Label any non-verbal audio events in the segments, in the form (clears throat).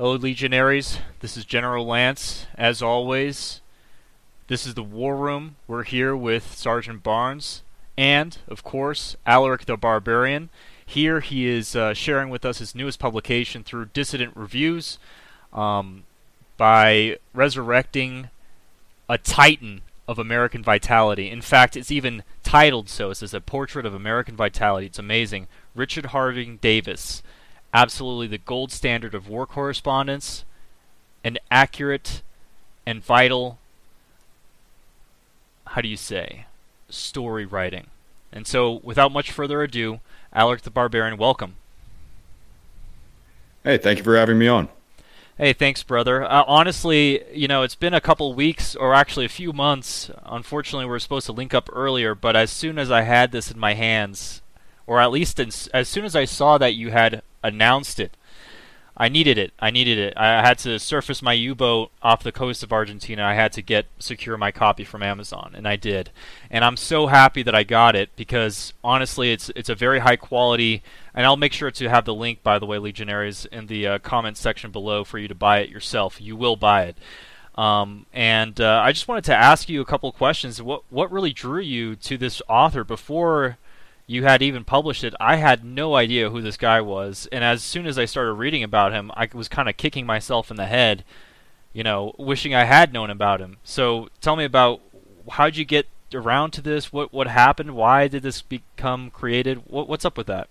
Hello, Legionaries. This is General Lance. As always, this is the War Room. We're here with Sergeant Barnes and, of course, Alaric the Barbarian. Here he is uh, sharing with us his newest publication through Dissident Reviews um, by resurrecting a titan of American vitality. In fact, it's even titled so. It says a portrait of American vitality. It's amazing. Richard Harding Davis absolutely the gold standard of war correspondence, an accurate and vital, how do you say, story writing. And so, without much further ado, Alaric the Barbarian, welcome. Hey, thank you for having me on. Hey, thanks, brother. Uh, honestly, you know, it's been a couple weeks, or actually a few months. Unfortunately, we are supposed to link up earlier, but as soon as I had this in my hands, or at least as, as soon as I saw that you had announced it. I needed it. I needed it. I had to surface my U-boat off the coast of Argentina. I had to get secure my copy from Amazon, and I did. And I'm so happy that I got it because honestly, it's it's a very high quality. And I'll make sure to have the link, by the way, Legionaries, in the uh, comment section below for you to buy it yourself. You will buy it. Um, and uh, I just wanted to ask you a couple questions. What what really drew you to this author before? You had even published it, I had no idea who this guy was. And as soon as I started reading about him, I was kind of kicking myself in the head, you know, wishing I had known about him. So tell me about how'd you get around to this? What what happened? Why did this become created? What, what's up with that?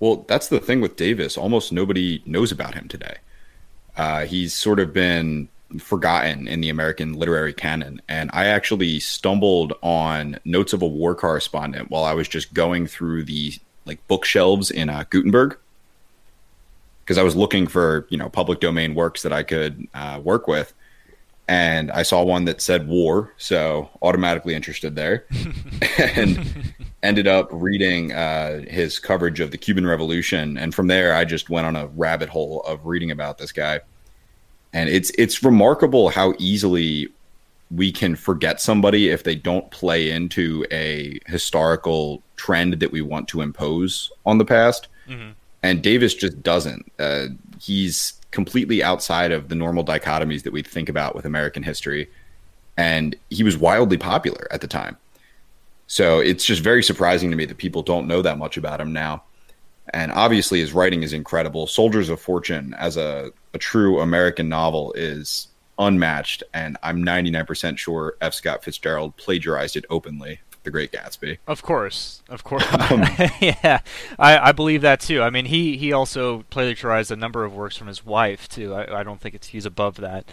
Well, that's the thing with Davis. Almost nobody knows about him today. Uh, he's sort of been forgotten in the American literary canon. And I actually stumbled on Notes of a War Correspondent while I was just going through the like bookshelves in uh, Gutenberg. Because I was looking for you know public domain works that I could uh, work with, and I saw one that said war, so automatically interested there, (laughs) and ended up reading uh, his coverage of the Cuban Revolution, and from there I just went on a rabbit hole of reading about this guy and it's it's remarkable how easily we can forget somebody if they don't play into a historical trend that we want to impose on the past. Mm-hmm. And Davis just doesn't. Uh, he's completely outside of the normal dichotomies that we think about with American history. And he was wildly popular at the time. So it's just very surprising to me that people don't know that much about him now. And obviously, his writing is incredible. Soldiers of Fortune, as a, a true American novel, is unmatched. And I'm 99% sure F. Scott Fitzgerald plagiarized it openly. The Great Gatsby. Of course, of course. (laughs) Um, (laughs) yeah, I, I believe that too. I mean, he, he also plagiarized a number of works from his wife too. I, I don't think it's he's above that.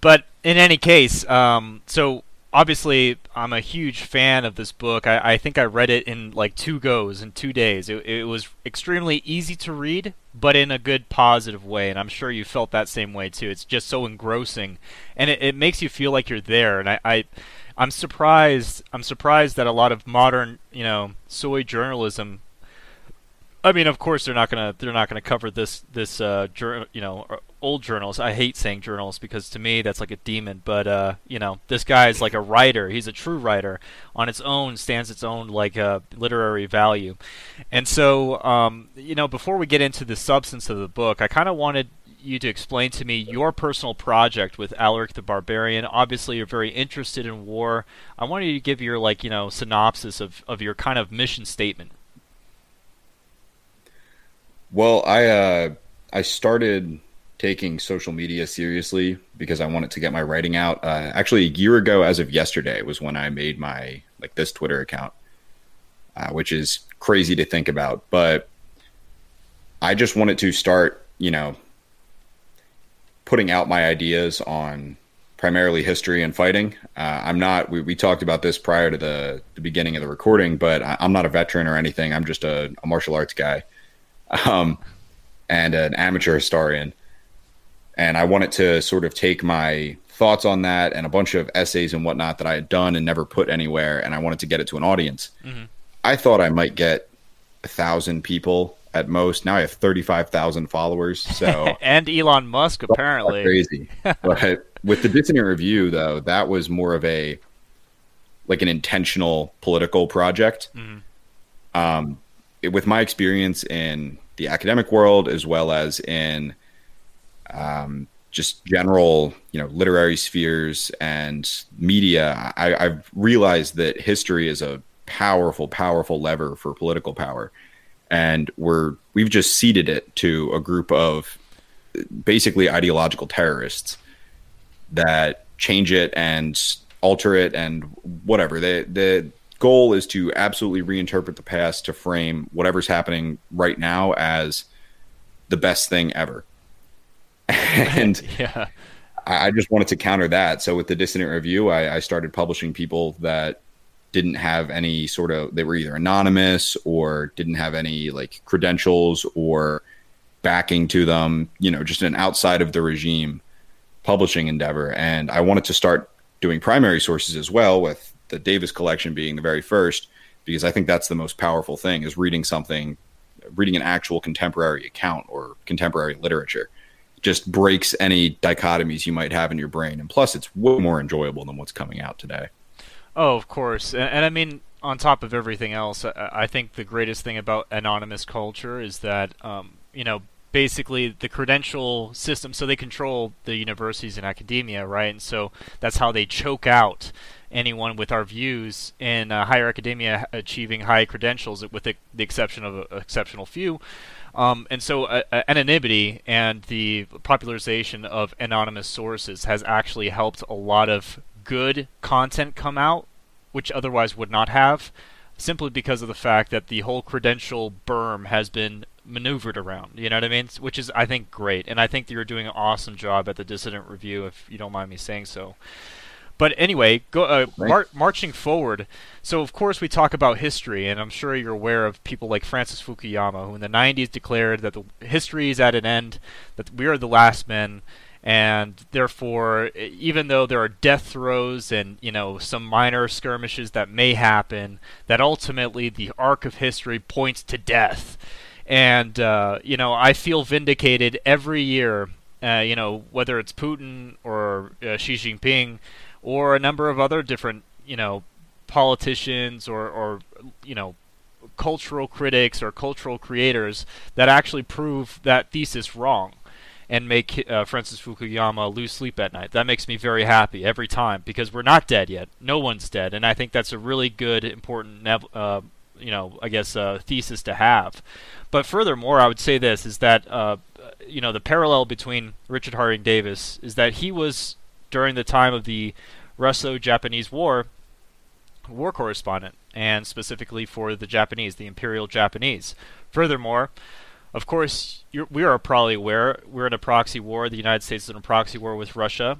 But in any case, um, so obviously I'm a huge fan of this book. I, I, think I read it in like two goes in two days. It, it, was extremely easy to read, but in a good positive way. And I'm sure you felt that same way too. It's just so engrossing, and it, it makes you feel like you're there. And I, I, I'm surprised. I'm surprised that a lot of modern, you know, soy journalism I mean, of course, they're not gonna they're not gonna cover this this uh, you know old journals. I hate saying journals because to me that's like a demon. But uh, you know, this guy is like a writer. He's a true writer on its own, stands its own like uh, literary value. And so, um, you know, before we get into the substance of the book, I kind of wanted you to explain to me your personal project with Alaric the Barbarian. Obviously, you're very interested in war. I wanted you to give your like you know synopsis of of your kind of mission statement well, I uh, I started taking social media seriously because I wanted to get my writing out. Uh, actually, a year ago, as of yesterday, was when I made my like this Twitter account, uh, which is crazy to think about. But I just wanted to start, you know, putting out my ideas on primarily history and fighting. Uh, I'm not. We, we talked about this prior to the the beginning of the recording, but I, am not a veteran or anything. I'm just a, a martial arts guy (laughs) um, and an amateur historian. And I wanted to sort of take my thoughts on that and a bunch of essays and whatnot that I had done and never put anywhere, and I wanted to get it to an audience. Mm-hmm. I thought I might get a thousand people at most. Now I have thirty-five thousand followers. So (laughs) and Elon Musk apparently crazy. (laughs) but with the Dissident Review, though, that was more of a like an intentional political project. Mm-hmm. Um, with my experience in the academic world as well as in um, just general, you know, literary spheres and media, I, I've realized that history is a powerful, powerful lever for political power, and we're we've just ceded it to a group of basically ideological terrorists that change it and alter it and whatever. The the goal is to absolutely reinterpret the past to frame whatever's happening right now as the best thing ever. (laughs) and (laughs) yeah. I just wanted to counter that. So with the dissident review, I, I started publishing people that didn't have any sort of they were either anonymous or didn't have any like credentials or backing to them, you know, just an outside of the regime publishing endeavor. And I wanted to start doing primary sources as well with the Davis collection being the very first because I think that's the most powerful thing is reading something reading an actual contemporary account or contemporary literature just breaks any dichotomies you might have in your brain. And plus, it's way more enjoyable than what's coming out today. Oh, of course. And, and I mean, on top of everything else, I, I, think the greatest thing about anonymous culture is that, um, you know, basically the credential system, so they control the universities and academia, right? And so that's how they choke out anyone with our views in uh, higher academia achieving high credentials, with the, the exception of an exceptional few. Um, and so uh, uh, anonymity and the popularization of anonymous sources has actually helped a lot of good content come out, which otherwise would not have, simply because of the fact that the whole credential berm has been maneuvered around. You know what I mean? Which is, I think, great. And I think you're doing an awesome job at the Dissident Review, if you don't mind me saying so. But anyway, go uh, mar- marching forward. So of course we talk about history, and I'm sure you're aware of people like Francis Fukuyama, who in the 90s declared that the history is at an end, that we are the last men, and therefore, even though there are death throes and you know some minor skirmishes that may happen, that ultimately the arc of history points to death. And uh, you know, I feel vindicated every year. Uh, you know, whether it's Putin or uh, Xi Jinping or a number of other different, you know, politicians or, or you know, cultural critics or cultural creators that actually prove that thesis wrong and make uh, Francis Fukuyama lose sleep at night. That makes me very happy every time because we're not dead yet. No one's dead, and I think that's a really good, important, uh, you know, I guess uh, thesis to have. But furthermore, I would say this is that uh, you know the parallel between Richard Harding Davis is that he was during the time of the Russo-Japanese War, war correspondent, and specifically for the Japanese, the Imperial Japanese. Furthermore, of course, we are probably aware we're in a proxy war. The United States is in a proxy war with Russia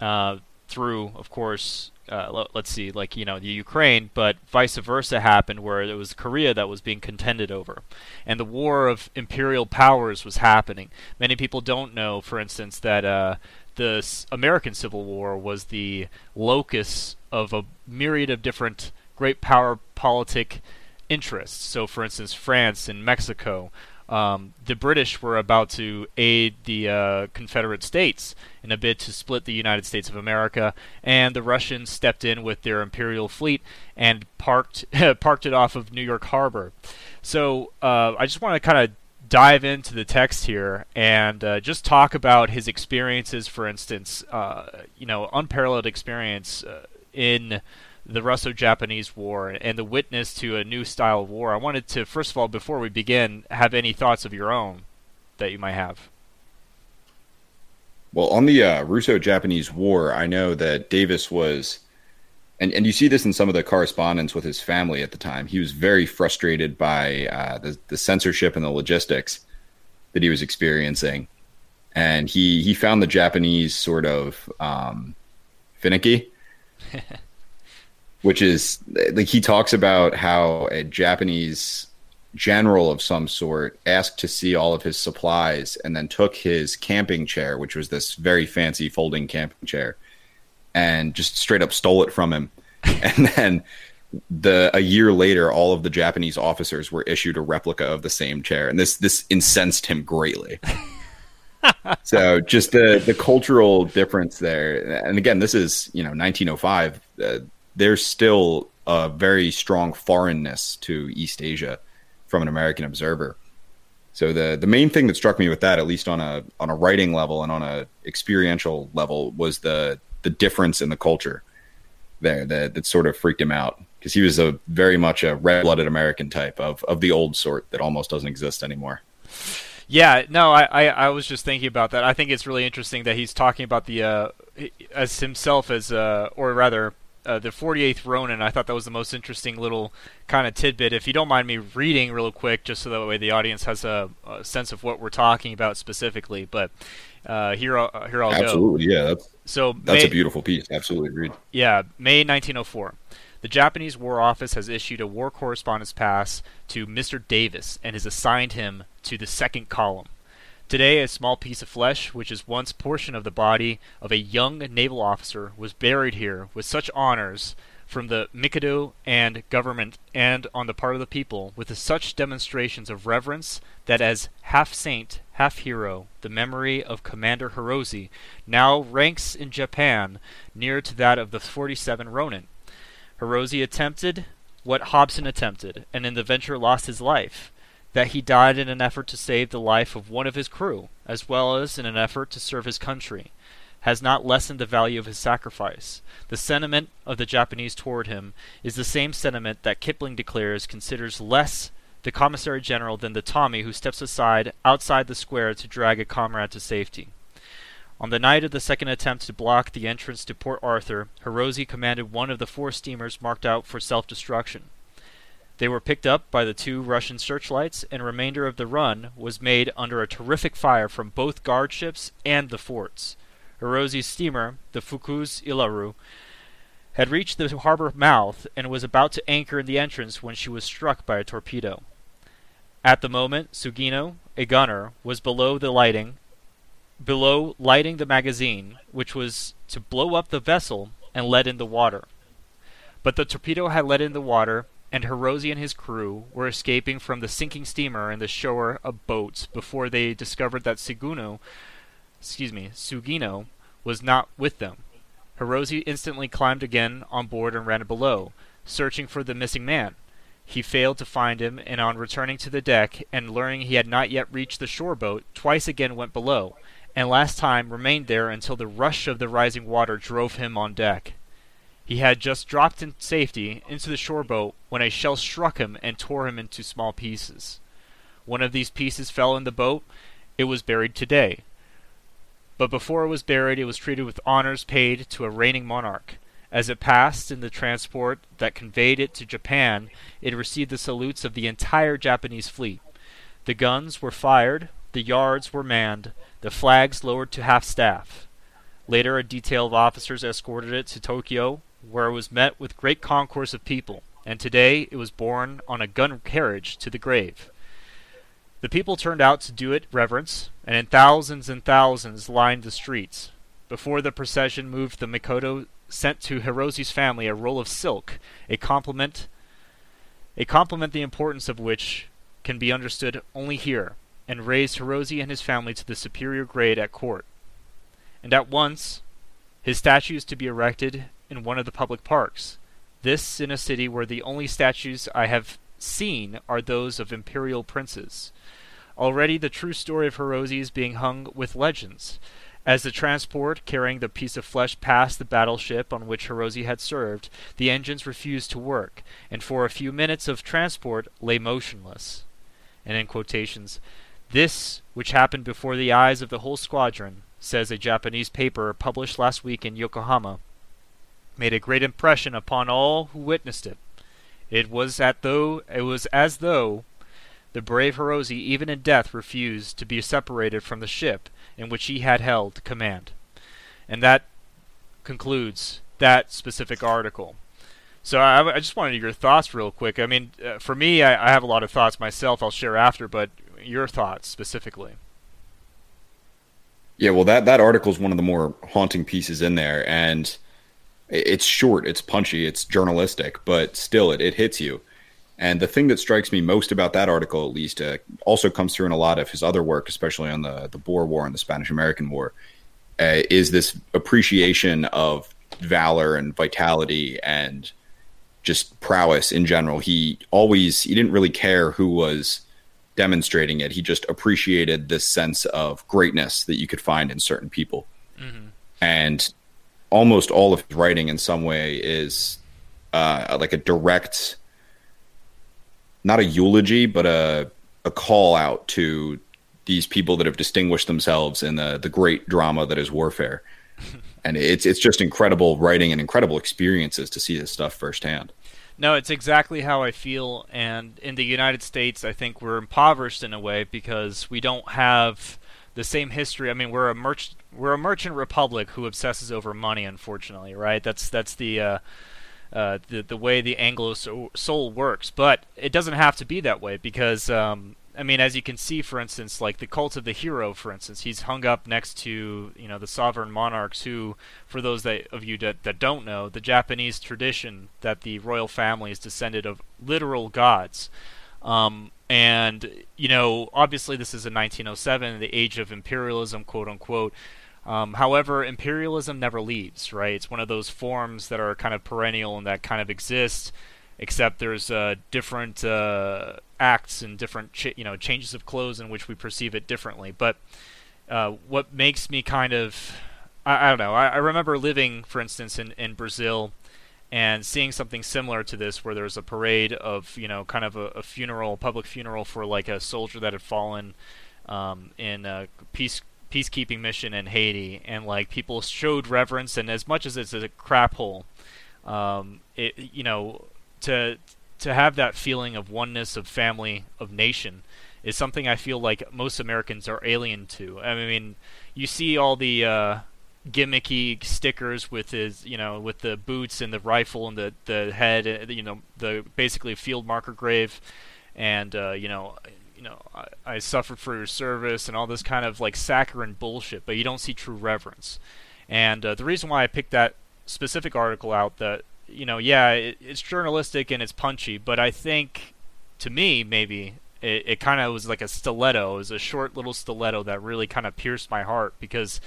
uh, through, of course, uh, let's see, like you know, the Ukraine, but vice versa happened where it was Korea that was being contended over, and the war of imperial powers was happening. Many people don't know, for instance, that uh, the American Civil War was the locus of a myriad of different great power politic interests. So, for instance, France and Mexico. Um, the British were about to aid the uh, Confederate States in a bid to split the United States of America, and the Russians stepped in with their imperial fleet and parked (laughs) parked it off of New York Harbor. So uh, I just want to kind of dive into the text here and uh, just talk about his experiences. For instance, uh, you know, unparalleled experience uh, in the Russo-Japanese War and the witness to a new style of war. I wanted to, first of all, before we begin, have any thoughts of your own that you might have. Well, on the uh, Russo-Japanese War, I know that Davis was and and you see this in some of the correspondence with his family at the time. He was very frustrated by uh, the the censorship and the logistics that he was experiencing, and he he found the Japanese sort of um, finicky, (laughs) which is like he talks about how a Japanese general of some sort asked to see all of his supplies and then took his camping chair, which was this very fancy folding camping chair and just straight up stole it from him. (laughs) and then the a year later, all of the Japanese officers were issued a replica of the same chair, and this this incensed him greatly. (laughs) so just the the cultural difference there, and again, this is you know 1905. Uh, there's still a very strong foreignness to East Asia from an American observer. So the the main thing that struck me with that, at least on a on a writing level and on a experiential level, was the the difference in the culture there that that sort of freaked him out because he was a very much a red blooded American type of of the old sort that almost doesn't exist anymore. Yeah, no, I, I, I, was just thinking about that. I think it's really interesting that he's talking about the uh, as himself as uh, or rather uh, the 48th Ronin. I thought that was the most interesting little kind of tidbit. If you don't mind me reading real quick, just so that way the audience has a, a sense of what we're talking about specifically. But uh, here, I'll, uh, here I'll Absolutely, go. yeah. That's, so that's May, a beautiful piece. Absolutely, read. Yeah, May 1904. The Japanese War Office has issued a war correspondence pass to Mr. Davis and has assigned him to the second column. Today, a small piece of flesh, which is once portion of the body of a young naval officer, was buried here with such honors from the Mikado and government and on the part of the people, with such demonstrations of reverence that as half saint, half hero, the memory of Commander Hirose now ranks in Japan near to that of the 47 Ronin. Hirose attempted what Hobson attempted, and in the venture lost his life that he died in an effort to save the life of one of his crew, as well as in an effort to serve his country, has not lessened the value of his sacrifice. The sentiment of the Japanese toward him is the same sentiment that Kipling declares considers less the commissary general than the Tommy who steps aside outside the square to drag a comrade to safety. On the night of the second attempt to block the entrance to Port Arthur, Hirose commanded one of the four steamers marked out for self destruction. They were picked up by the two Russian searchlights, and remainder of the run was made under a terrific fire from both guard ships and the forts. Hirose's steamer, the Fukui Maru, had reached the harbor mouth and was about to anchor in the entrance when she was struck by a torpedo. At the moment, Sugino, a gunner, was below the lighting, below lighting the magazine, which was to blow up the vessel and let in the water. But the torpedo had let in the water, and Hirose and his crew were escaping from the sinking steamer and the shore of boats before they discovered that Sugino, excuse me, Sugino was not with them. Hirose instantly climbed again on board and ran below, searching for the missing man. He failed to find him, and on returning to the deck and learning he had not yet reached the shore boat, twice again went below, and last time remained there until the rush of the rising water drove him on deck. He had just dropped in safety into the shore boat when a shell struck him and tore him into small pieces. One of these pieces fell in the boat. It was buried today. But before it was buried, it was treated with honors paid to a reigning monarch. As it passed in the transport that conveyed it to Japan, it received the salutes of the entire Japanese fleet. The guns were fired, the yards were manned, the flags lowered to half staff. Later, a detail of officers escorted it to Tokyo, where it was met with great concourse of people, and today it was borne on a gun carriage to the grave. The people turned out to do it reverence, and in thousands and thousands lined the streets. Before the procession moved, the Mikado sent to Hirose's family a roll of silk, a compliment, a compliment the importance of which can be understood only here, and raised Hirose and his family to the superior grade at court. And at once, his statue is to be erected in one of the public parks. This in a city where the only statues I have seen are those of imperial princes. Already the true story of Hirose is being hung with legends. As the transport carrying the piece of flesh passed the battleship on which Hirose had served, the engines refused to work, and for a few minutes of transport lay motionless. And in quotations, this, which happened before the eyes of the whole squadron, says a Japanese paper published last week in Yokohama, made a great impression upon all who witnessed it. It was at though it was as though the brave Hirose even in death refused to be separated from the ship in which he had held command. And that concludes that specific article. So I, I just wanted your thoughts real quick. I mean, uh, for me, I, I have a lot of thoughts myself. I'll share after, but your thoughts specifically. Yeah, well, that that article is one of the more haunting pieces in there, and it's short, it's punchy, it's journalistic, but still it, it hits you. And the thing that strikes me most about that article, at least, uh, also comes through in a lot of his other work, especially on the the Boer War and the Spanish American War, uh, is this appreciation of valor and vitality and just prowess in general. He always he didn't really care who was demonstrating it. He just appreciated this sense of greatness that you could find in certain people. Mm-hmm. And almost all of his writing, in some way, is uh, like a direct, not a eulogy, but a a call out to these people that have distinguished themselves in the the great drama that is warfare. (laughs) and it's it's just incredible writing and incredible experiences to see this stuff firsthand. No, it's exactly how I feel. And in the United States, I think we're impoverished in a way because we don't have the same history. I mean, we're a merch we're a merchant republic who obsesses over money. Unfortunately, right? That's that's the uh, uh, the the way the Anglo soul works. But it doesn't have to be that way because um, I mean, as you can see, for instance, like the cult of the hero, for instance, he's hung up next to you know the sovereign monarchs. Who, for those that, of you that, that don't know, the Japanese tradition that the royal family is descended of literal gods. Um, and you know, obviously, this is in 1907, the age of imperialism, quote unquote. Um, however, imperialism never leaves, right? It's one of those forms that are kind of perennial and that kind of exist except there's uh, different uh, acts and different ch- you know changes of clothes in which we perceive it differently. But uh, what makes me kind of I, I don't know. I, I, remember living, for instance, in, in Brazil and seeing something similar to this, where there's a parade of you know kind of a, a funeral, public funeral for like a soldier that had fallen um, in a peace peacekeeping mission in Haiti, and like people showed reverence, and as much as it's a crap hole, um, it you know to to have that feeling of oneness, of family, of nation, is something I feel like most Americans are alien to. I mean, you see all the uh, gimmicky stickers with his, you know, with the boots and the rifle and the the head, uh, you know, the basically field marker grave, and uh, you know, you know, I, I suffered for your service and all this kind of like saccharine bullshit, but you don't see true reverence. And uh, the reason why I picked that specific article out that you know, yeah, it, it's journalistic and it's punchy, but I think, to me, maybe it, it kind of was like a stiletto. It was a short little stiletto that really kind of pierced my heart because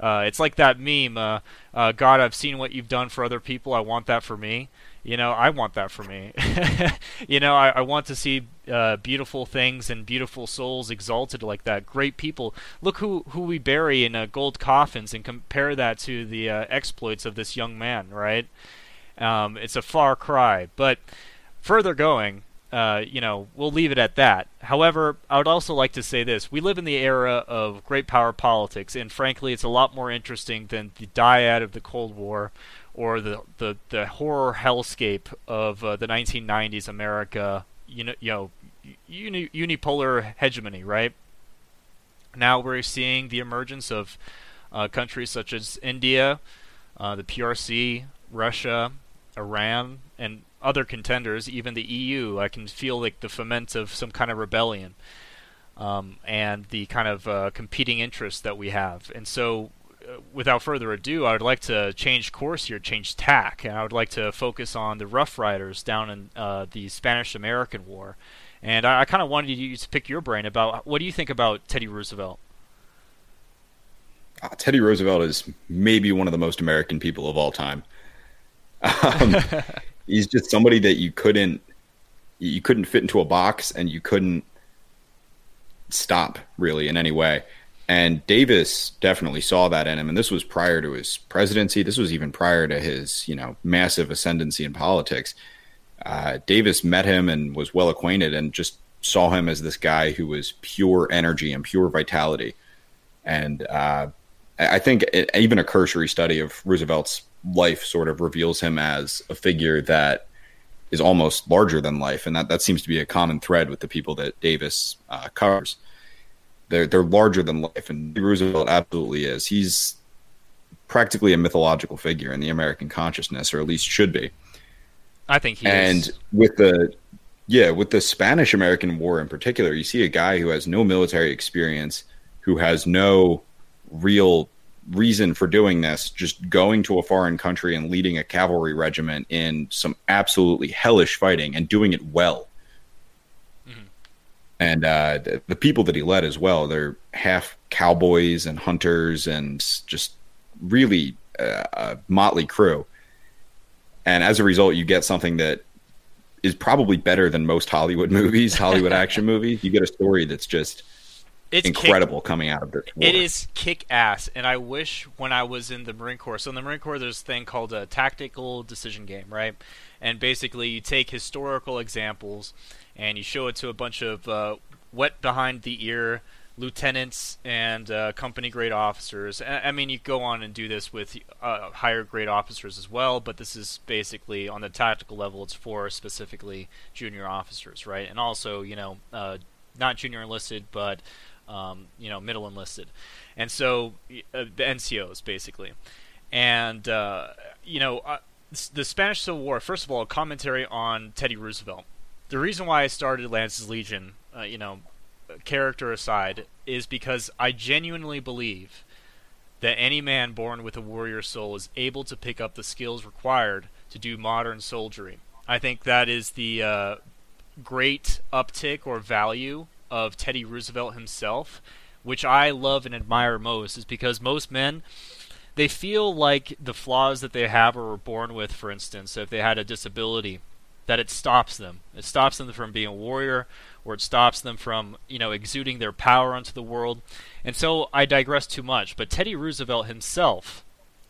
uh, it's like that meme. Uh, uh, God, I've seen what you've done for other people. I want that for me. You know, I want that for me. (laughs) you know, I, I, want to see uh, beautiful things and beautiful souls exalted like that. Great people. Look who who we bury in uh, gold coffins, and compare that to the uh, exploits of this young man, right? Um, it's a far cry, but further going, uh, you know, we'll leave it at that. However, I would also like to say this: we live in the era of great power politics, and frankly, it's a lot more interesting than the dyad of the Cold War or the the, the horror hellscape of uh, the 1990s America. You know, you know, uni- unipolar hegemony, right? Now we're seeing the emergence of uh, countries such as India, uh, the PRC, Russia, Iran, and other contenders, even the EU, I can feel like the ferment of some kind of rebellion um, and the kind of uh, competing interests that we have. And so, uh, without further ado, I would like to change course here, change tack, and I would like to focus on the Rough Riders down in uh, the Spanish-American War. And I, I kind of wanted you to pick your brain about what do you think about Teddy Roosevelt? Uh, Teddy Roosevelt is maybe one of the most American people of all time. Um, (laughs) he's just somebody that you couldn't you couldn't fit into a box and you couldn't stop really in any way. And Davis definitely saw that in him. And this was prior to his presidency. This was even prior to his, you know, massive ascendancy in politics. Uh, Davis met him and was well acquainted and just saw him as this guy who was pure energy and pure vitality. And uh, I think it, even a cursory study of Roosevelt's life sort of reveals him as a figure that is almost larger than life, and that that seems to be a common thread with the people that Davis uh, covers. They're they're larger than life, and Roosevelt absolutely is. He's practically a mythological figure in the American consciousness, or at least should be. I think he and is. with the yeah, with the Spanish American War in particular, you see a guy who has no military experience, who has no real reason for doing this, just going to a foreign country and leading a cavalry regiment in some absolutely hellish fighting and doing it well. Mm-hmm. And uh, the, the, people that he led as well, they're half cowboys and hunters and just really uh, a motley crew. And as a result, you get something that is probably better than most Hollywood (laughs) movies, Hollywood action movies. You get a story that's just it's incredible kick, coming out of this war. It is kick ass, and I wish when I was in the Marine Corps. So in the Marine Corps, there's a thing called a tactical decision game, right? And basically, you take historical examples and you show it to a bunch of uh, wet behind the ear lieutenants and uh, company grade officers. I mean, you go on and do this with uh, higher grade officers as well, but this is basically on the tactical level. It's for specifically junior officers, right? And also, you know, uh, not junior enlisted, but um, you know, middle enlisted, and so uh, the NCOs basically, and uh, you know, uh, the Spanish Civil War. First of all, a commentary on Teddy Roosevelt. The reason why I started Lance's Legion, uh, you know, character aside, is because I genuinely believe that any man born with a warrior soul is able to pick up the skills required to do modern soldiery. I think that is the uh, great uptick or value of Teddy Roosevelt himself, which I love and admire most, is because most men they feel like the flaws that they have or were born with, for instance, if they had a disability, that it stops them. It stops them from being a warrior, or it stops them from, you know, exuding their power onto the world. And so I digress too much. But Teddy Roosevelt himself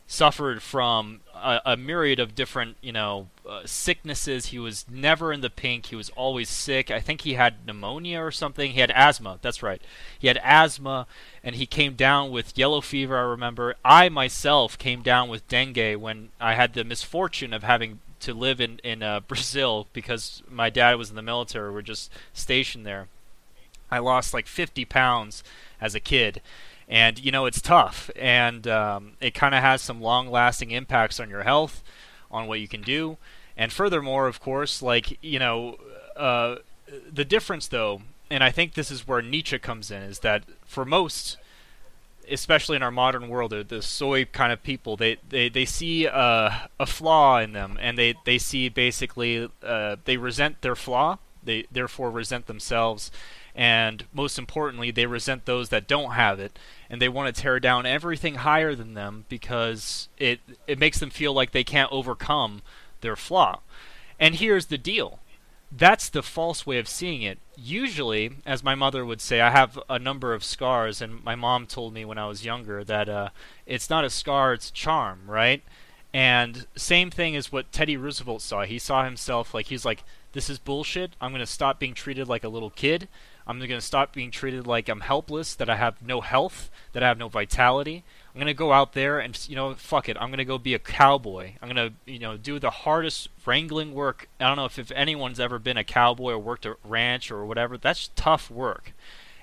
suffered from a, a myriad of different, you know, uh, sicknesses. He was never in the pink. He was always sick. I think he had pneumonia or something. He had asthma. That's right. He had asthma, and he came down with yellow fever. I remember. I myself came down with dengue when I had the misfortune of having to live in in uh, (laughs) Brazil because my dad was in the military. We're just stationed there. I lost like 50 pounds as a kid, and you know it's tough. And um, it kind of has some long lasting impacts on your health on what you can do. And furthermore of course like you know uh, the difference though and i think this is where nietzsche comes in is that for most especially in our modern world the, the soy kind of people they they, they see uh, a flaw in them. And they, they see basically uh, they resent their flaw. They therefore resent themselves and most importantly, they resent those that don't have it, and they want to tear down everything higher than them because it it makes them feel like they can't overcome their flaw. And here's the deal. That's the false way of seeing it. Usually, as my mother would say, I have a number of scars, and my mom told me when I was younger that uh, it's not a scar, it's charm, right? And same thing as what Teddy Roosevelt saw. He saw himself like he's like, this is bullshit. I'm going to stop being treated like a little kid. I'm going to stop being treated like I'm helpless, that I have no health, that I have no vitality. I'm going to go out there and, you know, fuck it. I'm going to go be a cowboy. I'm going to, you know, do the hardest wrangling work. I don't know if, if anyone's ever been a cowboy or worked a ranch or whatever. That's tough work.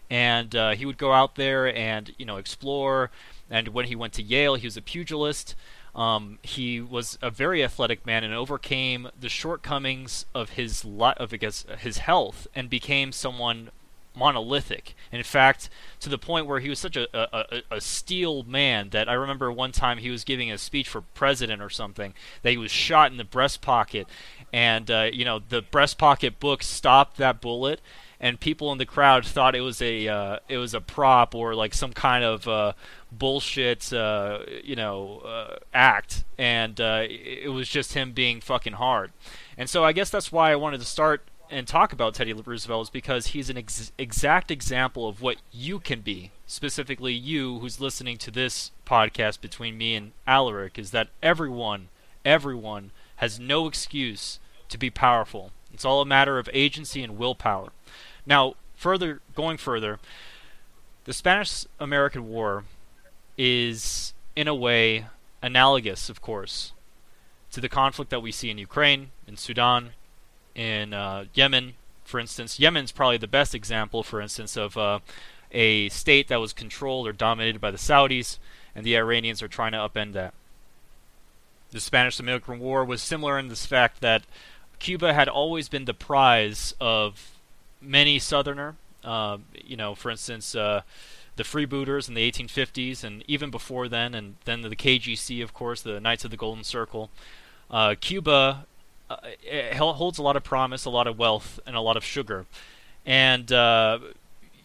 And uh, he would go out there and, you know, explore. And when he went to Yale, he was a pugilist. Um, he was a very athletic man and overcame the shortcomings of his li- of I guess, his health and became someone monolithic. In fact, to the point where he was such a, a, a, steel man that I remember one time he was giving a speech for president or something that he was shot in the breast pocket, and uh, you know the breast pocket book stopped that bullet, and people in the crowd thought it was a uh, it was a prop or like some kind of uh, bullshit uh, you know uh, act, and uh, it was just him being fucking hard. And so I guess that's why I wanted to start and talk about Teddy Roosevelt is because he's an ex- exact example of what you can be. Specifically, you who's listening to this podcast between me and Alaric, is that everyone, everyone has no excuse to be powerful. It's all a matter of agency and willpower. Now, further, going further, the Spanish American War is, in a way, analogous, of course, to the conflict that we see in Ukraine, in Sudan, in uh, Yemen, for instance. Yemen's probably the best example, for instance, of uh, a state that was controlled or dominated by the Saudis, and the Iranians are trying to upend that. The Spanish American War was similar in this fact that Cuba had always been the prize of many Southerner. Uh, you know, for instance, uh, the freebooters in the 1850s, and even before then, and then the KGC, of course, the Knights of the Golden Circle. Uh, Cuba uh, it holds a lot of promise, a lot of wealth, and a lot of sugar. And uh,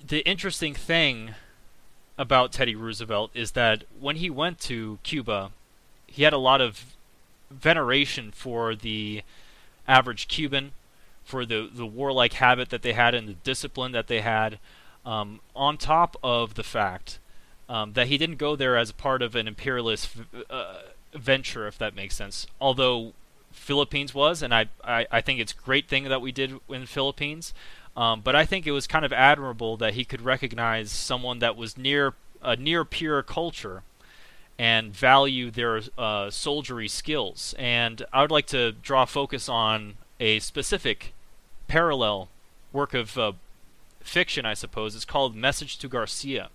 the interesting thing about Teddy Roosevelt is that when he went to Cuba, he had a lot of veneration for the average Cuban, for the the warlike habit that they had and the discipline that they had, um, on top of the fact um, that he didn't go there as part of an imperialist uh, venture, if that makes sense. Although Philippines was, and I, I, I think it's a great thing that we did in the Philippines. Um, but I think it was kind of admirable that he could recognize someone that was near a near pure culture and value their uh, soldiery skills. And I would like to draw focus on a specific parallel work of uh, fiction, I suppose. It's called Message to Garcia.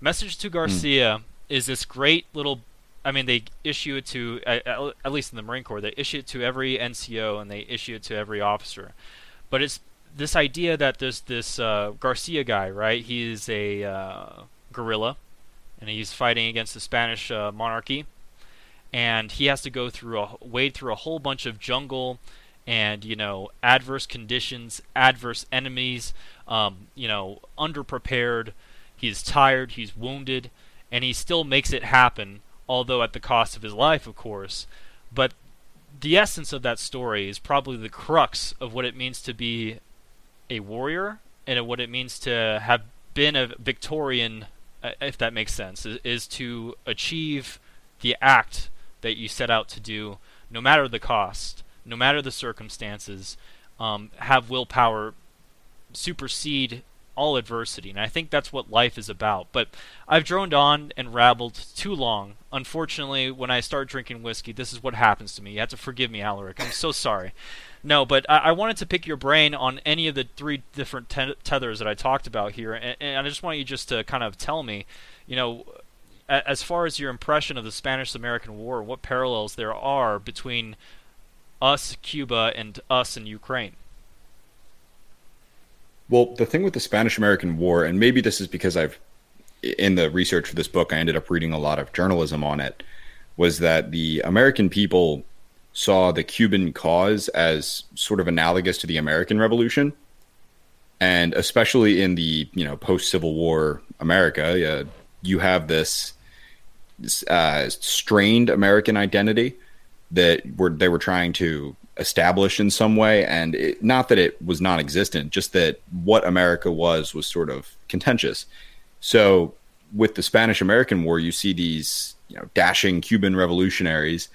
Message to hmm. Garcia mm. is this great little. I mean, they issue it to at least in the Marine Corps. They issue it to every NCO and they issue it to every officer. But it's this idea that there's this uh, Garcia guy, right? He's a uh, guerrilla, and he's fighting against the Spanish uh, monarchy, and he has to go through a wade through a whole bunch of jungle and you know adverse conditions, adverse enemies, um, you know underprepared. He's tired, he's wounded, and he still makes it happen, although at the cost of his life, of course. But the essence of that story is probably the crux of what it means to be a warrior and what it means to have been a Victorian, uh, if that makes sense, is, is to achieve the act that you set out to do, no matter the cost no matter the circumstances, um, have willpower supersede all adversity. And I think that's what life is about. But I've droned on and rabbled too long. Unfortunately, when I start drinking whiskey, this is what happens to me. You have to forgive me, Alaric. I'm so sorry. No, but I, I wanted to pick your brain on any of the three different te- tethers that I talked about here. And, and I just want you just to kind of tell me, you know, as far as your impression of the Spanish American War, what parallels there are between us, Cuba, and us in Ukraine? Well, the thing with the Spanish American War, and maybe this is because I've, in the research for this book, I ended up reading a lot of journalism on it, was that the American people saw the Cuban cause as sort of analogous to the American Revolution. And especially in the you know post Civil War America, uh, you have this uh, strained American identity that were they were trying to establish in some way. And it, not that it was non-existent just that what america was was sort of contentious. So with the spanish american war you see these you know dashing cuban revolutionaries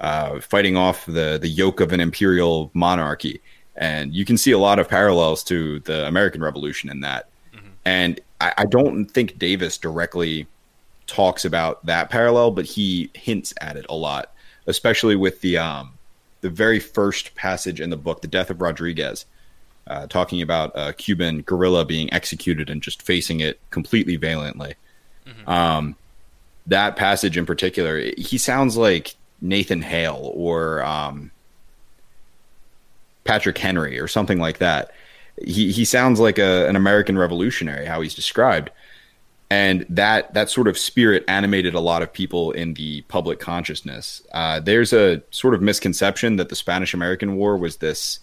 uh, fighting off the the yoke of an imperial monarchy. And you can see a lot of parallels to the american revolution in that. Mm-hmm. and I, I don't think davis directly talks about that parallel but he hints at it a lot especially with the um, the very first passage in the book, "The Death of Rodriguez," uh, talking about a Cuban guerrilla being executed and just facing it completely valiantly. Mm-hmm. Um, that passage in particular, he sounds like Nathan Hale or um, Patrick Henry or something like that. He he sounds like a, an American revolutionary, how he's described and that that sort of spirit animated a lot of people in the public consciousness. Uh, there's a sort of misconception that the Spanish American War was this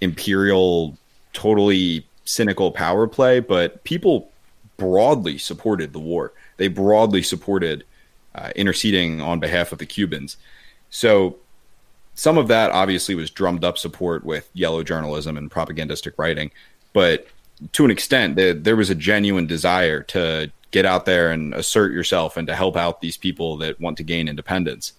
imperial, totally cynical power play, but people broadly supported the war. They broadly supported uh, interceding on behalf of the Cubans. So some of that obviously was drummed up support with yellow journalism and propagandistic writing, but to an extent, there, there was a genuine desire to get out there and assert yourself and to help out these people that want to gain independence.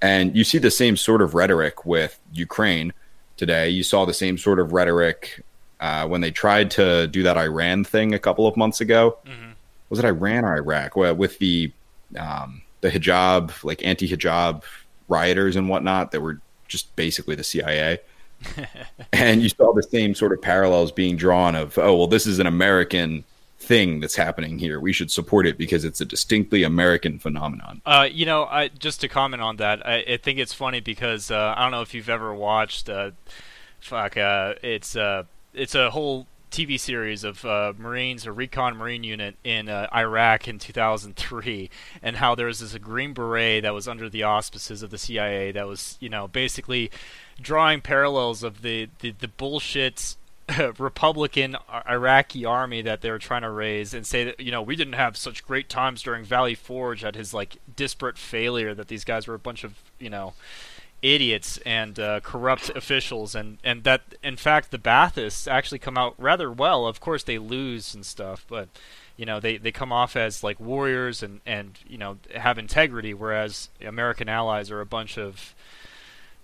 And you see the same sort of rhetoric with Ukraine today. You saw the same sort of rhetoric uh, when they tried to do that Iran thing a couple of months ago. Mm-hmm. Was it Iran or Iraq? Well, with the um, the hijab, like anti-hijab rioters and whatnot, that were just basically the CIA. (laughs) and you saw the same sort of parallels being drawn of, oh, well, this is an American thing that's happening here. We should support it because it's a distinctly American phenomenon. Uh, you know, I, just to comment on that, I, I think it's funny because uh, I don't know if you've ever watched. Uh, fuck, uh, it's uh, it's a whole TV series of uh, Marines, a recon Marine unit in Iraq in 2003, and how there was this Green Beret that was under the auspices of the CIA that was, you know, basically drawing parallels of the the, the bullshit (laughs) Republican Iraqi army that they were trying to raise and say that you know we didn't have such great times during Valley Forge at his like disparate failure that these guys were a bunch of you know idiots and uh, corrupt officials, and and that in fact the Baathists actually come out rather well. Of course, they lose and stuff, but you know they, they come off as like warriors and and you know have integrity, whereas American allies are a bunch of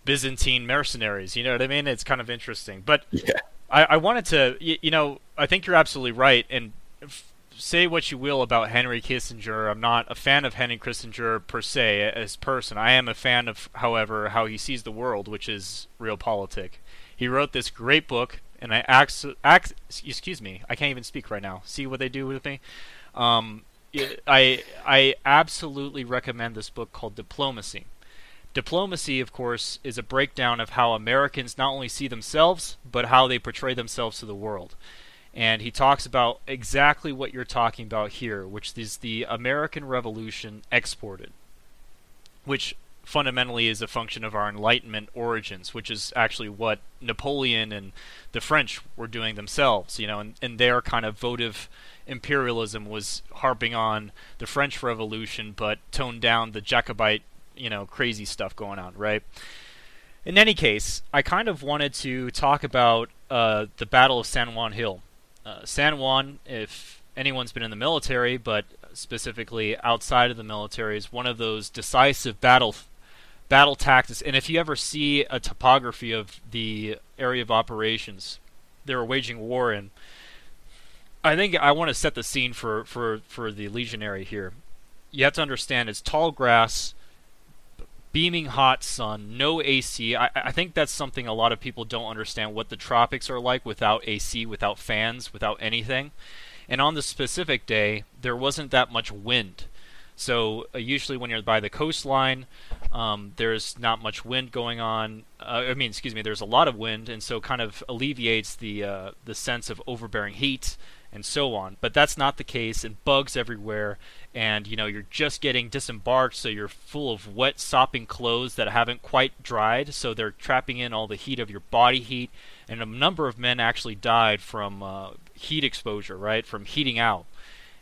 Byzantine mercenaries. You know what I mean? It's kind of interesting, but yeah. I, I wanted to you, you know I think you're absolutely right and. F- say what you will about Henry Kissinger. I'm not a fan of Henry Kissinger per se as person. I am a fan of, however, how he sees the world, which is realpolitik. He wrote this great book, and I ax, ax, excuse me, I can't even speak right now. See what they do with me. Um, I I absolutely recommend this book called Diplomacy. Diplomacy, of course, is a breakdown of how Americans not only see themselves, but how they portray themselves to the world. And he talks about exactly what you're talking about here, which is the American Revolution exported, which fundamentally is a function of our Enlightenment origins, which is actually what Napoleon and the French were doing themselves, you know, and, and their kind of votive imperialism was harping on the French Revolution, but toned down the Jacobite, you know, crazy stuff going on, right? In any case, I kind of wanted to talk about uh, the Battle of San Juan Hill uh, San Juan, if anyone's been in the military, but specifically outside of the military, is one of those decisive battle battle tactics. And if you ever see a topography of the area of operations they were waging war in, I think I want to set the scene for, for, for the legionary here. You have to understand it's tall grass beaming hot sun, no AC. I, I think that's something a lot of people don't understand what the tropics are like without AC, without fans, without anything. And on the specific day, there wasn't that much wind. So uh, usually when you're by the coastline, um, there's not much wind going on. Uh, I mean, excuse me, there's a lot of wind, and so kind of alleviates the uh, the sense of overbearing heat and so on. But that's not the case, and bugs everywhere, and you know you're just getting disembarked, so you're full of wet, sopping clothes that haven't quite dried, so they're trapping in all the heat of your body heat. And a number of men actually died from uh, heat exposure, right, from heating out.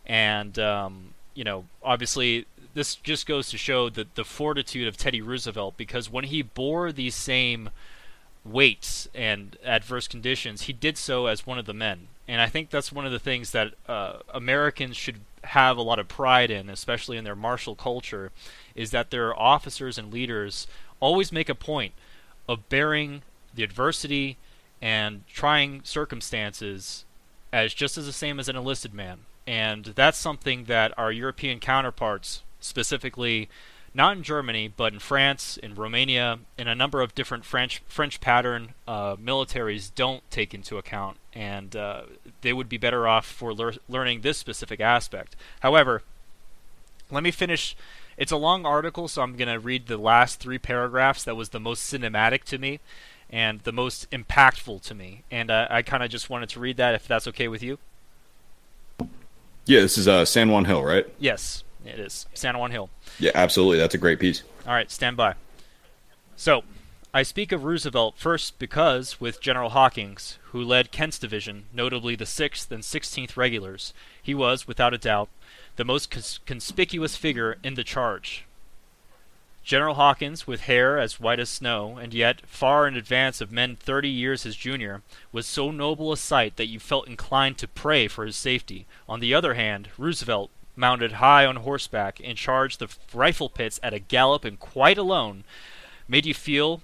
And um, you know, obviously, this just goes to show that the fortitude of Teddy Roosevelt, because when he bore these same weights and adverse conditions, he did so as one of the men. And I think that's one of the things that uh, Americans should have a lot of pride in, especially in their martial culture, is that their officers and leaders always make a point of bearing the adversity and trying circumstances as just as the same as an enlisted man. And that's something that our European counterparts, specifically not in Germany, but in France, in Romania, in a number of different French French pattern uh, militaries don't take into account, and uh, they would be better off for lear- learning this specific aspect. However, let me finish. It's a long article, so I'm going to read the last three paragraphs. That was the most cinematic to me, and the most impactful to me, and uh, I kind of just wanted to read that, if that's okay with you. Yeah, this is uh, San Juan Hill, right? Yes. It is San Juan Hill. Yeah, absolutely. That's a great piece. All right, stand by. So, I speak of Roosevelt first because, with General Hawkins, who led Kent's division, notably the 6th and 16th Regulars, he was, without a doubt, the most cons- conspicuous figure in the charge. General Hawkins, with hair as white as snow, and yet far in advance of men thirty years his junior, was so noble a sight that you felt inclined to pray for his safety. On the other hand, Roosevelt, mounted high on horseback and charged the rifle pits at a gallop and quite alone, made you feel